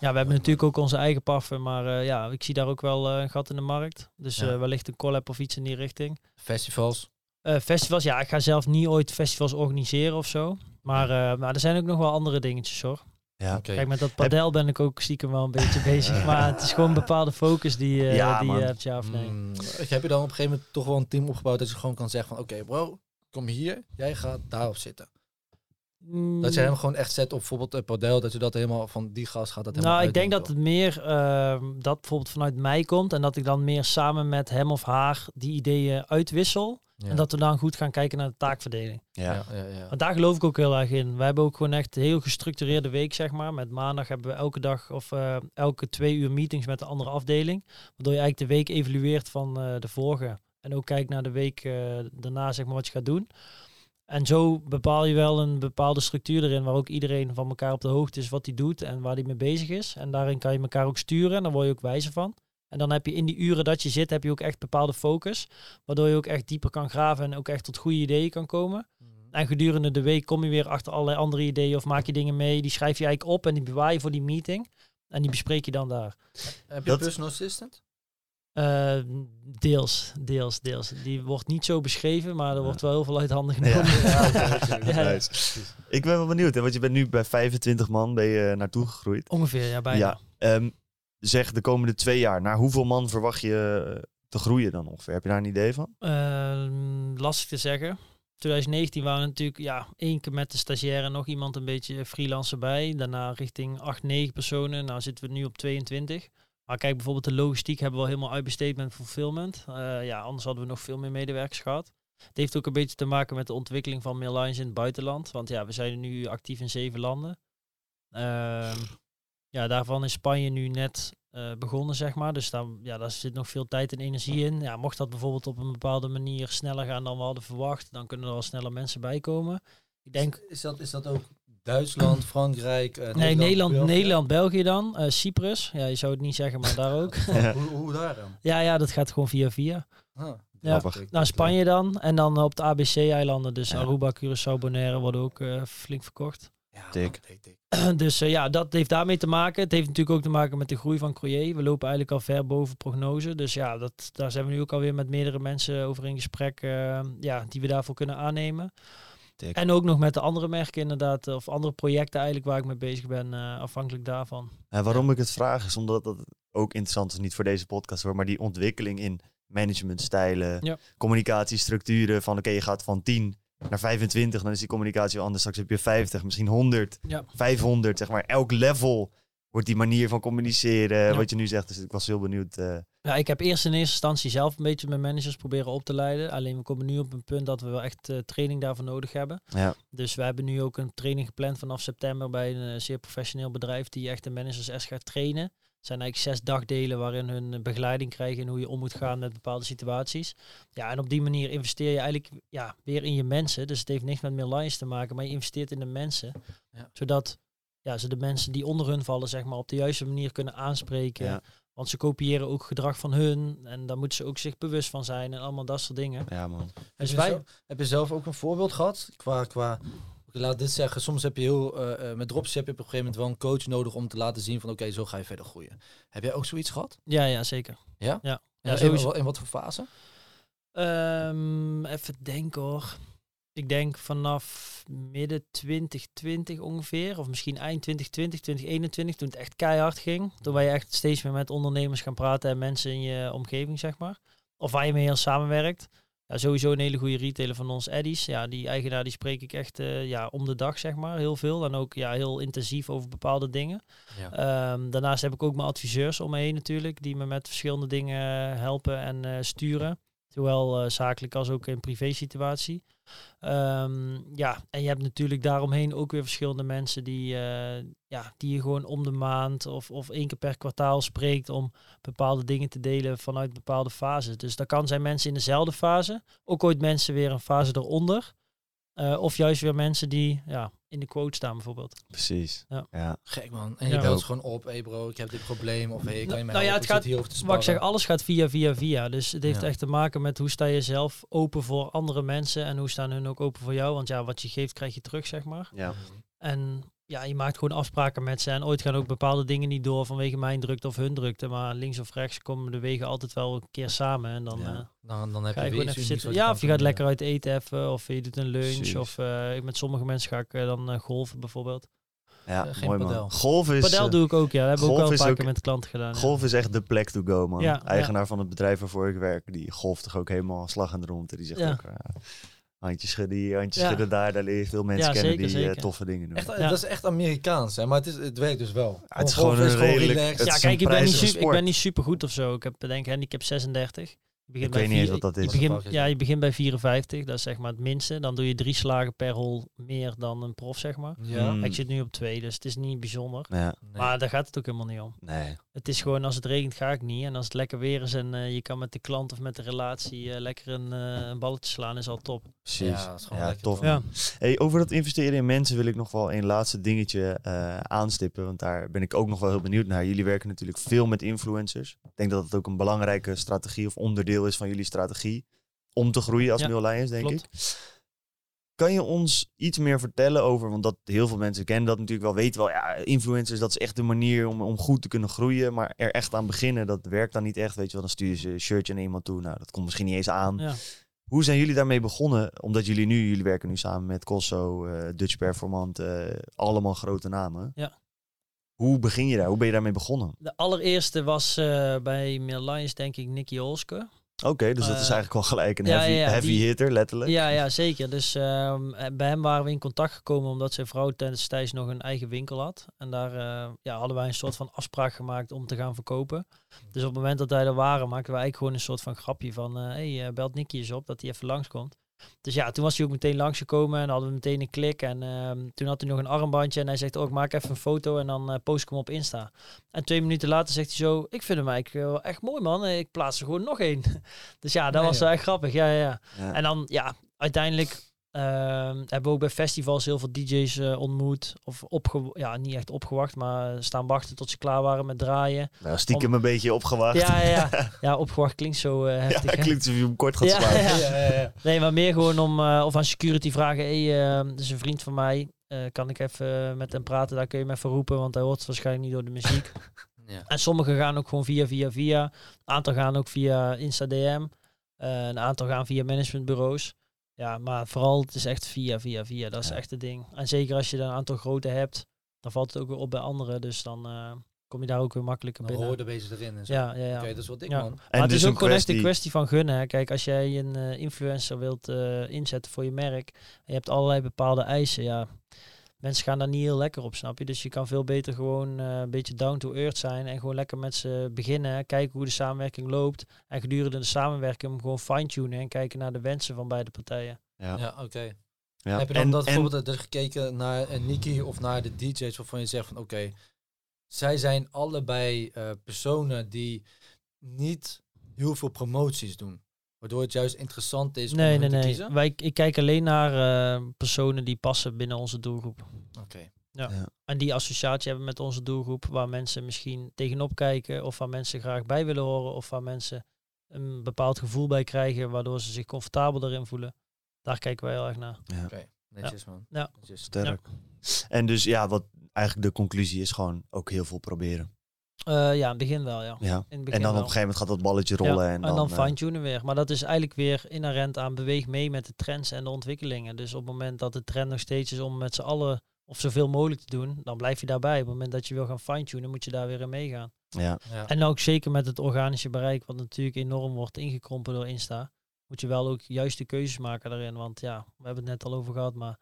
Ja, we hebben natuurlijk ook onze eigen parfum, maar eh, ja, ik zie daar ook wel een gat in de markt. Dus Ja. eh, wellicht een collab of iets in die richting. Festivals. Eh, festivals, ja, ik ga zelf niet ooit festivals organiseren of zo. Maar, eh, maar er zijn ook nog wel andere dingetjes hoor. Ja. Kijk, met dat padel ben ik ook stiekem wel een beetje bezig. Maar het is gewoon een bepaalde focus die, eh, Ja, die man. je hebt, ja of nee. Mm, heb je dan op een gegeven moment toch wel een team opgebouwd dat je gewoon kan zeggen van oké bro, kom hier, jij gaat daarop zitten. Mm, Dat je hem gewoon echt zet op bijvoorbeeld een padel, dat je dat helemaal van die gast gaat dat helemaal Nou, ik denk dat het meer eh, dat bijvoorbeeld vanuit mij komt. En dat ik dan meer samen met hem of haar die ideeën uitwissel. Ja. En dat we dan goed gaan kijken naar de taakverdeling. Ja. ja, ja, ja. Want daar geloof ik ook heel erg in. We hebben ook gewoon echt een heel gestructureerde week, zeg maar. Met maandag hebben we elke dag of eh, elke twee uur meetings met de andere afdeling. Waardoor je eigenlijk de week evalueert van eh, de vorige. En ook kijkt naar de week eh, daarna, zeg maar, wat je gaat doen. En zo bepaal je wel een bepaalde structuur erin, waar ook iedereen van elkaar op de hoogte is wat hij doet en waar hij mee bezig is. En daarin kan je elkaar ook sturen en daar word je ook wijzer van. En dan heb je in die uren dat je zit, heb je ook echt bepaalde focus. Waardoor je ook echt dieper kan graven en ook echt tot goede ideeën kan komen. En gedurende de week kom je weer achter allerlei andere ideeën of maak je dingen mee. Die schrijf je eigenlijk op en die bewaar je voor die meeting. En die bespreek je dan daar. Heb je Dat- een personal assistant? Eh, deels, deels, deels. Die wordt niet zo beschreven, maar er Ja. wordt wel heel veel uit handen genomen. Ja. Ik ben wel benieuwd, hè, want je bent nu bij 25 man ben je naartoe gegroeid. Ongeveer, ja, bijna. Ja. Ehm, zeg de komende twee jaar, naar hoeveel man verwacht je eh, te groeien dan ongeveer? Heb je daar een idee van? Ehm, lastig te zeggen. 2019 waren we natuurlijk ja, één keer met de stagiaire nog iemand een beetje freelancer bij. Daarna richting 8, 9 personen. Nou zitten we nu op 22. Maar kijk, bijvoorbeeld de logistiek hebben we al helemaal uitbesteed met fulfillment. Eh, ja, anders hadden we nog veel meer medewerkers gehad. Het heeft ook een beetje te maken met de ontwikkeling van Maillines in het buitenland. Want ja, we zijn nu actief in zeven landen. Ehm, ja, daarvan is Spanje nu net eh, begonnen, zeg maar. Dus daar, ja, daar zit nog veel tijd en energie in. Ja, mocht dat bijvoorbeeld op een bepaalde manier sneller gaan dan we hadden verwacht, dan kunnen er al sneller mensen bij komen. Ik denk, Is dat, is dat ook Duitsland, Frankrijk? eh, nee, Nederland, België? Nederland, België dan. Eh, Cyprus, ja, je zou het niet zeggen, maar daar ook. hoe, hoe daar dan? ja, ja, dat gaat gewoon via via. Ah, Ja, Naar Spanje dan. En dan op de ABC-eilanden, dus Ja. Aruba, Curaçao, Bonaire, worden ook eh, flink verkocht. Ja, Dik. man, dik, dik. dus eh, ja, dat heeft daarmee te maken. Het heeft natuurlijk ook te maken met de groei van Croyer. We lopen eigenlijk al ver boven prognose. Dus ja, dat, daar zijn we nu ook alweer met meerdere mensen over in gesprek. eh, ja, die we daarvoor kunnen aannemen. Dik. En ook nog met de andere merken inderdaad. Of andere projecten eigenlijk waar ik mee bezig ben. eh, afhankelijk daarvan. Ja, waarom ik het vraag is omdat dat ook interessant is, niet voor deze podcast hoor, maar die ontwikkeling in managementstijlen, Ja. communicatiestructuren, van oké, je gaat van 10 naar 25, dan is die communicatie anders. Straks heb je 50, misschien 100, Ja. 500, zeg maar. Elk level wordt die manier van communiceren, Ja. wat je nu zegt. Dus ik was heel benieuwd. eh, Ja, ik heb eerst in eerste instantie zelf een beetje mijn managers proberen op te leiden. Alleen we komen nu op een punt dat we wel echt eh, training daarvoor nodig hebben. ja, Dus we hebben nu ook een training gepland vanaf september bij een eh, zeer professioneel bedrijf die echt de managers echt gaat trainen. Zijn eigenlijk zes dagdelen waarin hun begeleiding krijgen in hoe je om moet gaan met bepaalde situaties. Ja, en op die manier investeer je eigenlijk ja, weer in je mensen. Dus het heeft niks met meer lines te maken, maar je investeert in de mensen. Ja. Zodat ja, ze de mensen die onder hun vallen, zeg maar, op de juiste manier kunnen aanspreken. Ja. Want ze kopiëren ook gedrag van hun. En daar moeten ze ook zich bewust van zijn. En allemaal dat soort dingen. Ja, man. Heb, Dus je wij- zelf, heb je zelf ook een voorbeeld gehad? Qua, qua laat dit zeggen, soms heb je heel, eh, met dropship heb je op een gegeven moment wel een coach nodig om te laten zien van oké, zo ga je verder groeien. Heb jij ook zoiets gehad? Ja, ja, zeker. Ja? Ja, Ja, ja in, in wat voor fase? Ehm, even denken hoor. Ik denk vanaf midden 2020 ongeveer, of misschien eind 2020, 2021, toen het echt keihard ging. Toen wij echt steeds meer met ondernemers gaan praten en mensen in je omgeving, zeg maar. Of waar je mee heel samenwerkt. Ja, sowieso een hele goede retailer van ons, Eddies. Ja, die eigenaar die spreek ik echt eh, ja, om de dag, zeg maar, heel veel. En ook ja, heel intensief over bepaalde dingen. Ja. Ehm, daarnaast heb ik ook mijn adviseurs om me heen natuurlijk, die me met verschillende dingen helpen en eh, sturen. Zowel eh, zakelijk als ook in privé situatie. Ehm, ja, en je hebt natuurlijk daaromheen ook weer verschillende mensen die, eh, ja, die je gewoon om de maand of, of één keer per kwartaal spreekt om bepaalde dingen te delen vanuit bepaalde fases. Dus dat kan zijn mensen in dezelfde fase, ook ooit mensen weer een fase eronder. Eh, of juist weer mensen die ja, in de quote staan bijvoorbeeld. Precies. Ja. ja. Gek man. En je Ja. belt gewoon op, hey bro, ik heb dit probleem. Of hey, kan je Nou, me nou ja, het gaat- hierover te Wat ik zeg, alles gaat via, via, via. Dus het heeft Ja. echt te maken met hoe sta je zelf open voor andere mensen en hoe staan hun ook open voor jou. Want ja, wat je geeft krijg je terug, zeg maar. ja. En ja, je maakt gewoon afspraken met ze. En ooit gaan ook bepaalde dingen niet door vanwege mijn drukte of hun drukte. Maar links of rechts komen de wegen altijd wel een keer samen. En dan Ja. eh, Dan, dan heb ga je je weer gewoon even zitten. Ja, of je gaat doen, lekker uit eten even. Of je doet een lunch. Precies. Of eh, met sommige mensen ga ik eh, dan golven bijvoorbeeld. ja geen mooi man. padel. Golf is, Padel doe ik ook, ja. Dat hebben we ook wel een paar ook- keer met klanten gedaan. ja. golf is echt de plek to go, man. Ja, ja. Eigenaar van het bedrijf waarvoor ik werk, die golft toch ook helemaal slag en rond. Die zegt Ja. ook, handjes schudden hier, handjes Ja. schudden daar. Daar leer je veel mensen Ja, kennen zeker, die eh, zeker. toffe dingen doen. Echt, Ja. Dat is echt Amerikaans, hè? maar het, is, het werkt dus wel. het is gewoon een redelijk- relaxed. Ja, kijk, ik ben, niet super, ik ben niet super goed of zo. Ik heb denk ik handicap 36. Je begint Ik weet bij niet eens wat dat je is. begint- ja, je begint bij 54. Dat is zeg maar het minste. Dan doe je drie slagen per hol meer dan een prof, zeg maar. Ja. Mm. Ik zit nu op twee, dus het is niet bijzonder. Ja, Nee. Maar daar gaat het ook helemaal niet om. nee. Het is gewoon als het regent ga ik niet. En als het lekker weer is en eh, je kan met de klant of met de relatie eh, lekker een, eh, een balletje slaan, is al top. Precies. Ja, dat is gewoon Ja, lekker, tof. Ja. Hey, over dat investeren in mensen wil ik nog wel een laatste dingetje eh, aanstippen. Want daar ben ik ook nog wel heel benieuwd naar. Jullie werken natuurlijk veel met influencers. Ik denk dat het ook een belangrijke strategie of onderdeel is van jullie strategie. Om te groeien als Ja, denk klopt. ik. Kan je ons iets meer vertellen over, want dat heel veel mensen kennen dat natuurlijk wel, weten wel, ja, influencers, dat is echt de manier om, om goed te kunnen groeien. Maar er echt aan beginnen, dat werkt dan niet echt. Weet je wel, dan stuur je ze een shirtje naar iemand toe. Nou, dat komt misschien niet eens aan. Ja. Hoe zijn jullie daarmee begonnen? Omdat jullie nu, jullie werken nu samen met Cosso, eh, Dutch Performant, eh, allemaal grote namen. Ja. Hoe begin je daar? Hoe ben je daarmee begonnen? De allereerste was eh, bij Lions, denk ik, Nicky Olske. Oké, dus dat is Eh, eigenlijk wel gelijk een heavy, heavy die- hitter, letterlijk. Ja, ja, zeker. Dus ehm, eh, bij hem waren we in contact gekomen omdat zijn vrouw tijdens nog een eigen winkel had. En daar eh, ja, hadden wij een soort van afspraak gemaakt om te gaan verkopen. Dus op het moment dat wij er waren, maakten we eigenlijk gewoon een soort van grapje van... hé, hey, belt Nicky eens op dat hij even langskomt. Dus ja, toen was hij ook meteen langsgekomen en hadden we meteen een klik. En ehm, toen had hij nog een armbandje en hij zegt, oh, ik maak even een foto en dan eh, post ik hem op Insta. En twee minuten later zegt hij zo, ik vind hem eigenlijk wel echt mooi man, ik plaats er gewoon nog één. dus ja, dat Nee, was wel echt grappig, ja, ja. En dan, ja, uiteindelijk hebben we ook bij festivals heel veel DJ's eh, ontmoet. Of opge ja, niet echt opgewacht, maar staan wachten tot ze klaar waren met draaien. Nou, stiekem een beetje opgewacht. Ja, ja, ja. ja opgewacht klinkt zo eh, Ja, heftig. hè? klinkt alsof je hem kort gaat Ja, slaan. ja. Ja, ja, ja. Nee, maar meer gewoon om eh, of aan security vragen. Hé, eh, dat is een vriend van mij. Eh, kan ik even met hem praten? Daar kun je me even roepen, want hij hoort waarschijnlijk niet door de muziek. Ja. En sommige gaan ook gewoon via, via, via. Een aantal gaan ook via Insta DM. Een aantal gaan via managementbureaus. Ja, maar vooral het is echt via, via, via. Dat is Ja. echt het ding. En zeker als je dan een aantal grote hebt, dan valt het ook weer op bij anderen. Dus dan eh, kom je daar ook weer makkelijker Dan binnen. er bezig erin en zo. Ja, ja, ja. Oké, dat is wel dik Ja. man. En maar het dus is een ook gewoon echt een kwestie- van gunnen. Hè. Kijk, als jij een eh, influencer wilt eh, inzetten voor je merk, en je hebt allerlei bepaalde eisen, ja, mensen gaan daar niet heel lekker op, snap je? Dus je kan veel beter gewoon eh, een beetje down to earth zijn en gewoon lekker met ze beginnen, kijken hoe de samenwerking loopt en gedurende de samenwerking hem gewoon fine-tunen en kijken naar de wensen van beide partijen. Ja. Ja, oké. Ja. Heb je dan En- dat en- bijvoorbeeld gekeken naar een Niki of naar de DJ's waarvan je zegt van oké, zij zijn allebei eh, personen die niet heel veel promoties doen. Waardoor het juist interessant is Nee, om nee, te nee. kiezen. Wij, ik kijk alleen naar eh, personen die passen binnen onze doelgroep. Oké. En die associatie hebben met onze doelgroep, waar mensen misschien tegenop kijken, of waar mensen graag bij willen horen, of waar mensen een bepaald gevoel bij krijgen, waardoor ze zich comfortabel erin voelen. Daar kijken wij heel erg naar. Ja, Oké, netjes man. Ja. Netjes. sterk. En dus ja, wat eigenlijk de conclusie is gewoon ook heel veel proberen. Eh, ja, in het begin wel, ja. Ja. In het begin En dan op een gegeven moment gaat dat balletje rollen. Ja, en dan, eh, fine-tunen weer. Maar dat is eigenlijk weer inherent aan beweeg mee met de trends en de ontwikkelingen. Dus op het moment dat de trend nog steeds is om met z'n allen of zoveel mogelijk te doen, dan blijf je daarbij. Op het moment dat je wil gaan fine-tunen, moet je daar weer in meegaan. ja, Ja. En ook zeker met het organische bereik, wat natuurlijk enorm wordt ingekrompen door Insta, moet je wel ook juiste keuzes maken daarin. Want ja, we hebben het net al over gehad, maar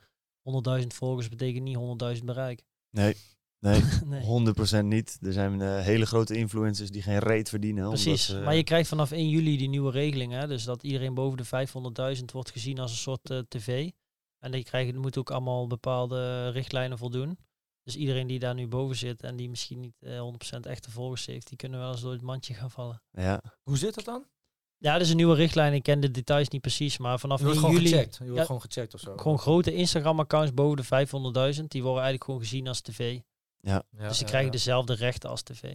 100.000 volgers betekent niet 100.000 bereik. nee, nee, nee. 100% niet. Er zijn eh, hele grote influencers die geen reet verdienen. omdat Precies, maar je krijgt vanaf 1 juli die nieuwe regeling. Hè? Dus dat iedereen boven de 500.000 wordt gezien als een soort eh, tv. En die krijgen, moet ook allemaal bepaalde richtlijnen voldoen. Dus iedereen die daar nu boven zit en die misschien niet eh, 100% echte volgers heeft, die kunnen wel eens door het mandje gaan vallen. Ja, Hoe zit dat dan? Ja, dat is een nieuwe richtlijn. Ik ken de details niet precies, maar vanaf Je wordt 1 gewoon juli... gecheckt. Je wordt Ja. gewoon gecheckt of zo. Gewoon grote Instagram-accounts boven de 500.000, die worden eigenlijk gewoon gezien als tv. Ja, dus ze krijgen ja. dezelfde rechten als tv.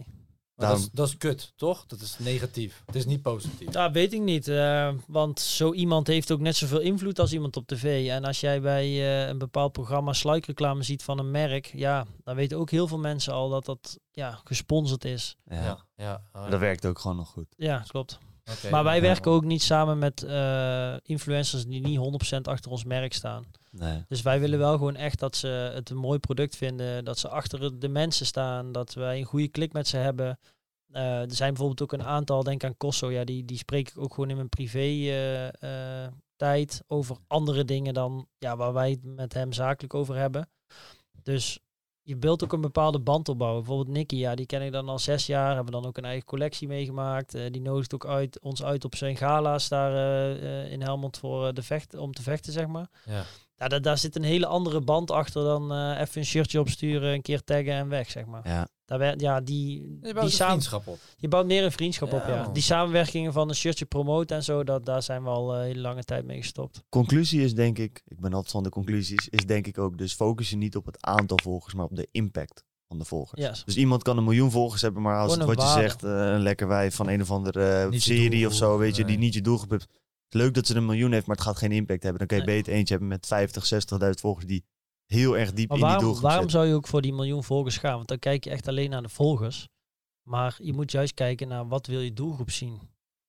Maar dat, is, dat is kut, toch? Dat is negatief. Het is niet positief. Ja, weet ik niet. eh, want zo iemand heeft ook net zoveel invloed als iemand op tv. En als jij bij eh, een bepaald programma sluikreclame ziet van een merk, ja, dan weten ook heel veel mensen al dat dat ja, gesponsord is. ja. Ja, ja. ah, dat werkt ook gewoon nog goed. Ja, klopt. Maar wij ja. werken ook niet samen met eh, influencers die niet 100% achter ons merk staan. Nee. Dus wij willen wel gewoon echt dat ze het een mooi product vinden, dat ze achter de mensen staan, dat wij een goede klik met ze hebben. Eh, er zijn bijvoorbeeld ook een aantal, denk aan Kosso, ja, die, die spreek ik ook gewoon in mijn privé eh, tijd over andere dingen dan ja, waar wij het met hem zakelijk over hebben. Dus je wilt ook een bepaalde band opbouwen. Bijvoorbeeld Nicky, ja, die ken ik dan al zes jaar, hebben dan ook een eigen collectie meegemaakt. Eh, die nodigt ook uit, ons uit op zijn gala's daar eh, eh, in Helmond voor de vecht, om te vechten, zeg maar. Ja. Ja, daar, daar zit een hele andere band achter dan eh, even een shirtje opsturen, een keer taggen en weg, zeg maar. Ja, Daar werd, ja, die, Je die bouwt een samen, vriendschap op. je bouwt meer een vriendschap op, Ja, man. Die samenwerkingen van een shirtje promoten en zo, dat, daar zijn we al een hele lange tijd mee gestopt. conclusie is denk ik, ik ben altijd van de conclusies, is denk ik ook dus focus je niet op het aantal volgers, maar op de impact van de volgers. Yes. Dus iemand kan een miljoen volgers hebben, maar als het wat je zegt, eh, een lekker wijf van een of andere eh, serie of zo, weet je, die niet je doelgroep heeft. Het is leuk dat ze een miljoen heeft, maar het gaat geen impact hebben. Dan kun je Nee. beter eentje hebben met 50, 60.000 volgers die heel erg diep Maar in die doelgroep waarom zitten. zou je ook voor die miljoen volgers gaan? Want dan kijk je echt alleen naar de volgers. Maar je moet juist kijken naar wat wil je doelgroep zien.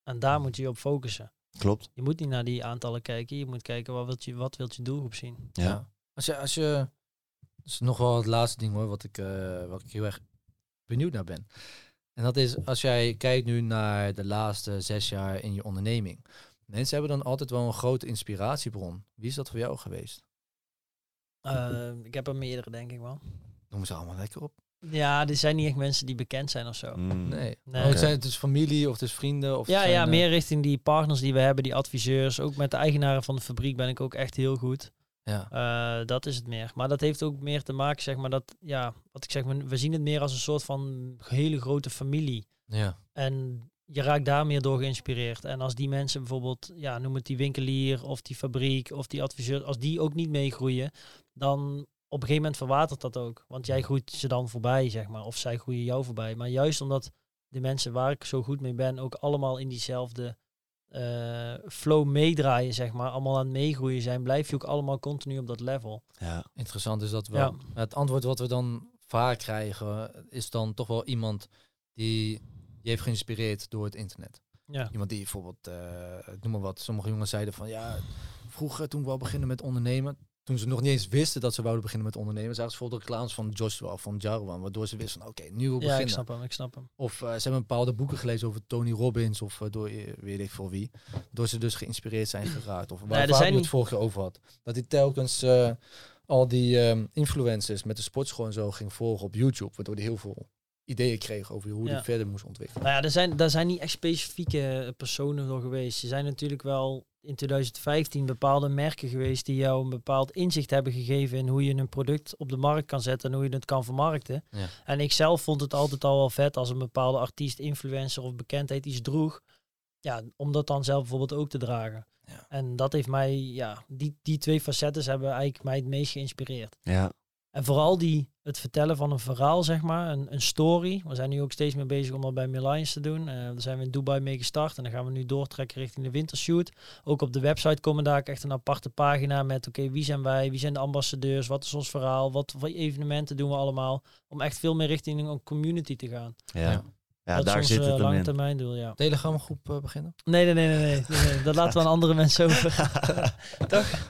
En daar moet je je op focussen. Klopt. Je moet niet naar die aantallen kijken. Je moet kijken wat wilt je, wat wilt je doelgroep zien. Ja. Als je, als je, dat is nog wel het laatste ding hoor, wat ik, eh, wat ik heel erg benieuwd naar ben. En dat is als jij kijkt nu naar de laatste zes jaar in je onderneming. Mensen hebben dan altijd wel een grote inspiratiebron. Wie is dat voor jou geweest? Eh, ik heb er meerdere, denk ik wel. Noem ze allemaal lekker op. Ja, er zijn niet echt mensen die bekend zijn of zo. Mm. Nee. Nee. Oh, het, zijn, het is familie of het is vrienden? Of Ja, zijn, ja, eh, meer richting die partners die we hebben, die adviseurs. Ook met de eigenaren van de fabriek ben ik ook echt heel goed. Ja. Eh, dat is het meer. Maar dat heeft ook meer te maken, zeg maar, dat, ja, wat ik zeg, we we zien het meer als een soort van hele grote familie. ja. En je raakt daar meer door geïnspireerd. En als die mensen bijvoorbeeld, ja, noem het die winkelier of die fabriek of die adviseur, als die ook niet meegroeien, dan op een gegeven moment verwatert dat ook. Want jij groeit ze dan voorbij, zeg maar. Of zij groeien jou voorbij. Maar juist omdat de mensen waar ik zo goed mee ben, ook allemaal in diezelfde eh, flow meedraaien, zeg maar. Allemaal aan het meegroeien zijn, blijf je ook allemaal continu op dat level. Ja. Interessant is dat wel. Het antwoord wat we dan vaak krijgen is dan toch wel iemand die je heeft geïnspireerd door het internet. Ja. Iemand die bijvoorbeeld, ik noem maar wat, sommige jongens zeiden van ja, vroeger toen we wel beginnen met ondernemen, toen ze nog niet eens wisten dat ze wouden beginnen met ondernemen, zagen ze bijvoorbeeld reclames van Joshua of van Jarwan, waardoor ze wisten van oké, nu wil ik Ja, beginnen. ik snap hem, ik snap hem. Of eh, ze hebben bepaalde boeken gelezen over Tony Robbins of eh, door weet ik voor wie. Door ze dus geïnspireerd zijn geraakt. Of waar, zijn we het vorige over had. Dat hij telkens al die ehm, influencers met de sportschool en zo ging volgen op YouTube. Waardoor hij heel veel ideeën kreeg over hoe Ja. hij verder moest ontwikkelen. Nou ja, er zijn, daar zijn niet echt specifieke personen door geweest. Er zijn natuurlijk wel in 2015 bepaalde merken geweest die jou een bepaald inzicht hebben gegeven in hoe je een product op de markt kan zetten en hoe je het kan vermarkten. Ja. En ik zelf vond het altijd al wel vet als een bepaalde artiest, influencer of bekendheid iets droeg. Ja, om dat dan zelf bijvoorbeeld ook te dragen. Ja. En dat heeft mij, ja, die, die twee facetten hebben eigenlijk mij het meest geïnspireerd. Ja. En vooral die, het vertellen van een verhaal, zeg maar, een, een story. We zijn nu ook steeds meer bezig om dat bij Millions te doen. Eh daar zijn we in Dubai mee gestart en dan gaan we nu doortrekken richting de wintershoot. Ook op de website komen daar echt een aparte pagina met, oké, wie zijn wij, wie zijn de ambassadeurs, wat is ons verhaal, wat voor evenementen doen we allemaal. Om echt veel meer richting een community te gaan. Ja, Ja. ja. dat daar is zit ons het eh, lange in. termijn doel, ja. Telegramgroep eh, beginnen? Nee, nee, nee, nee, nee, nee, nee. Dat laten we aan andere mensen over.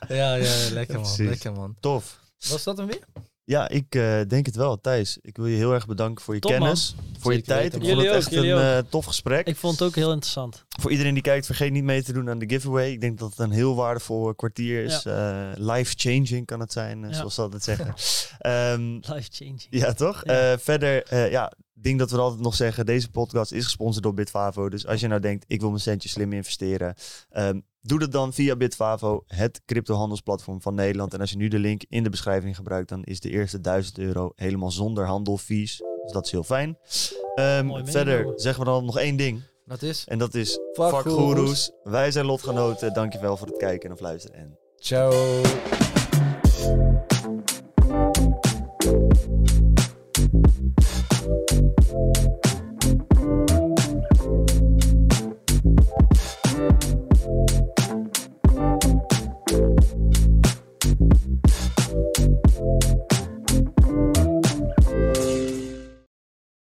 Ja, ja, lekker man. Precies. Lekker man. Tof. Was dat hem weer? Ja, ik eh, denk het wel. Thijs, ik wil je heel erg bedanken voor je Top, man. kennis, voor je tijd. weten, Ik vond het echt een eh, tof gesprek. Ik vond het ook heel interessant. Voor iedereen die kijkt, vergeet niet mee te doen aan de giveaway. Ik denk dat het een heel waardevol kwartier is. Eh, Life-changing kan het zijn, Ja. zoals ze altijd zeggen. Ehm, Life changing. ja, toch? Ja. Verder, ja, ik denk dat we altijd nog zeggen, deze podcast is gesponsord door Bitfavo. Dus als je nou denkt, ik wil mijn centje slim investeren, ehm, doe dat dan via Bitfavo, het cryptohandelsplatform van Nederland. En als je nu de link in de beschrijving gebruikt, dan is de eerste 1000 euro helemaal zonder handelfees. Dus dat is heel fijn. Ehm, verder zeggen we dan nog één ding. Dat is. En dat is Fuck. Wij zijn lotgenoten. Dankjewel voor het kijken en of luisteren. En Ciao.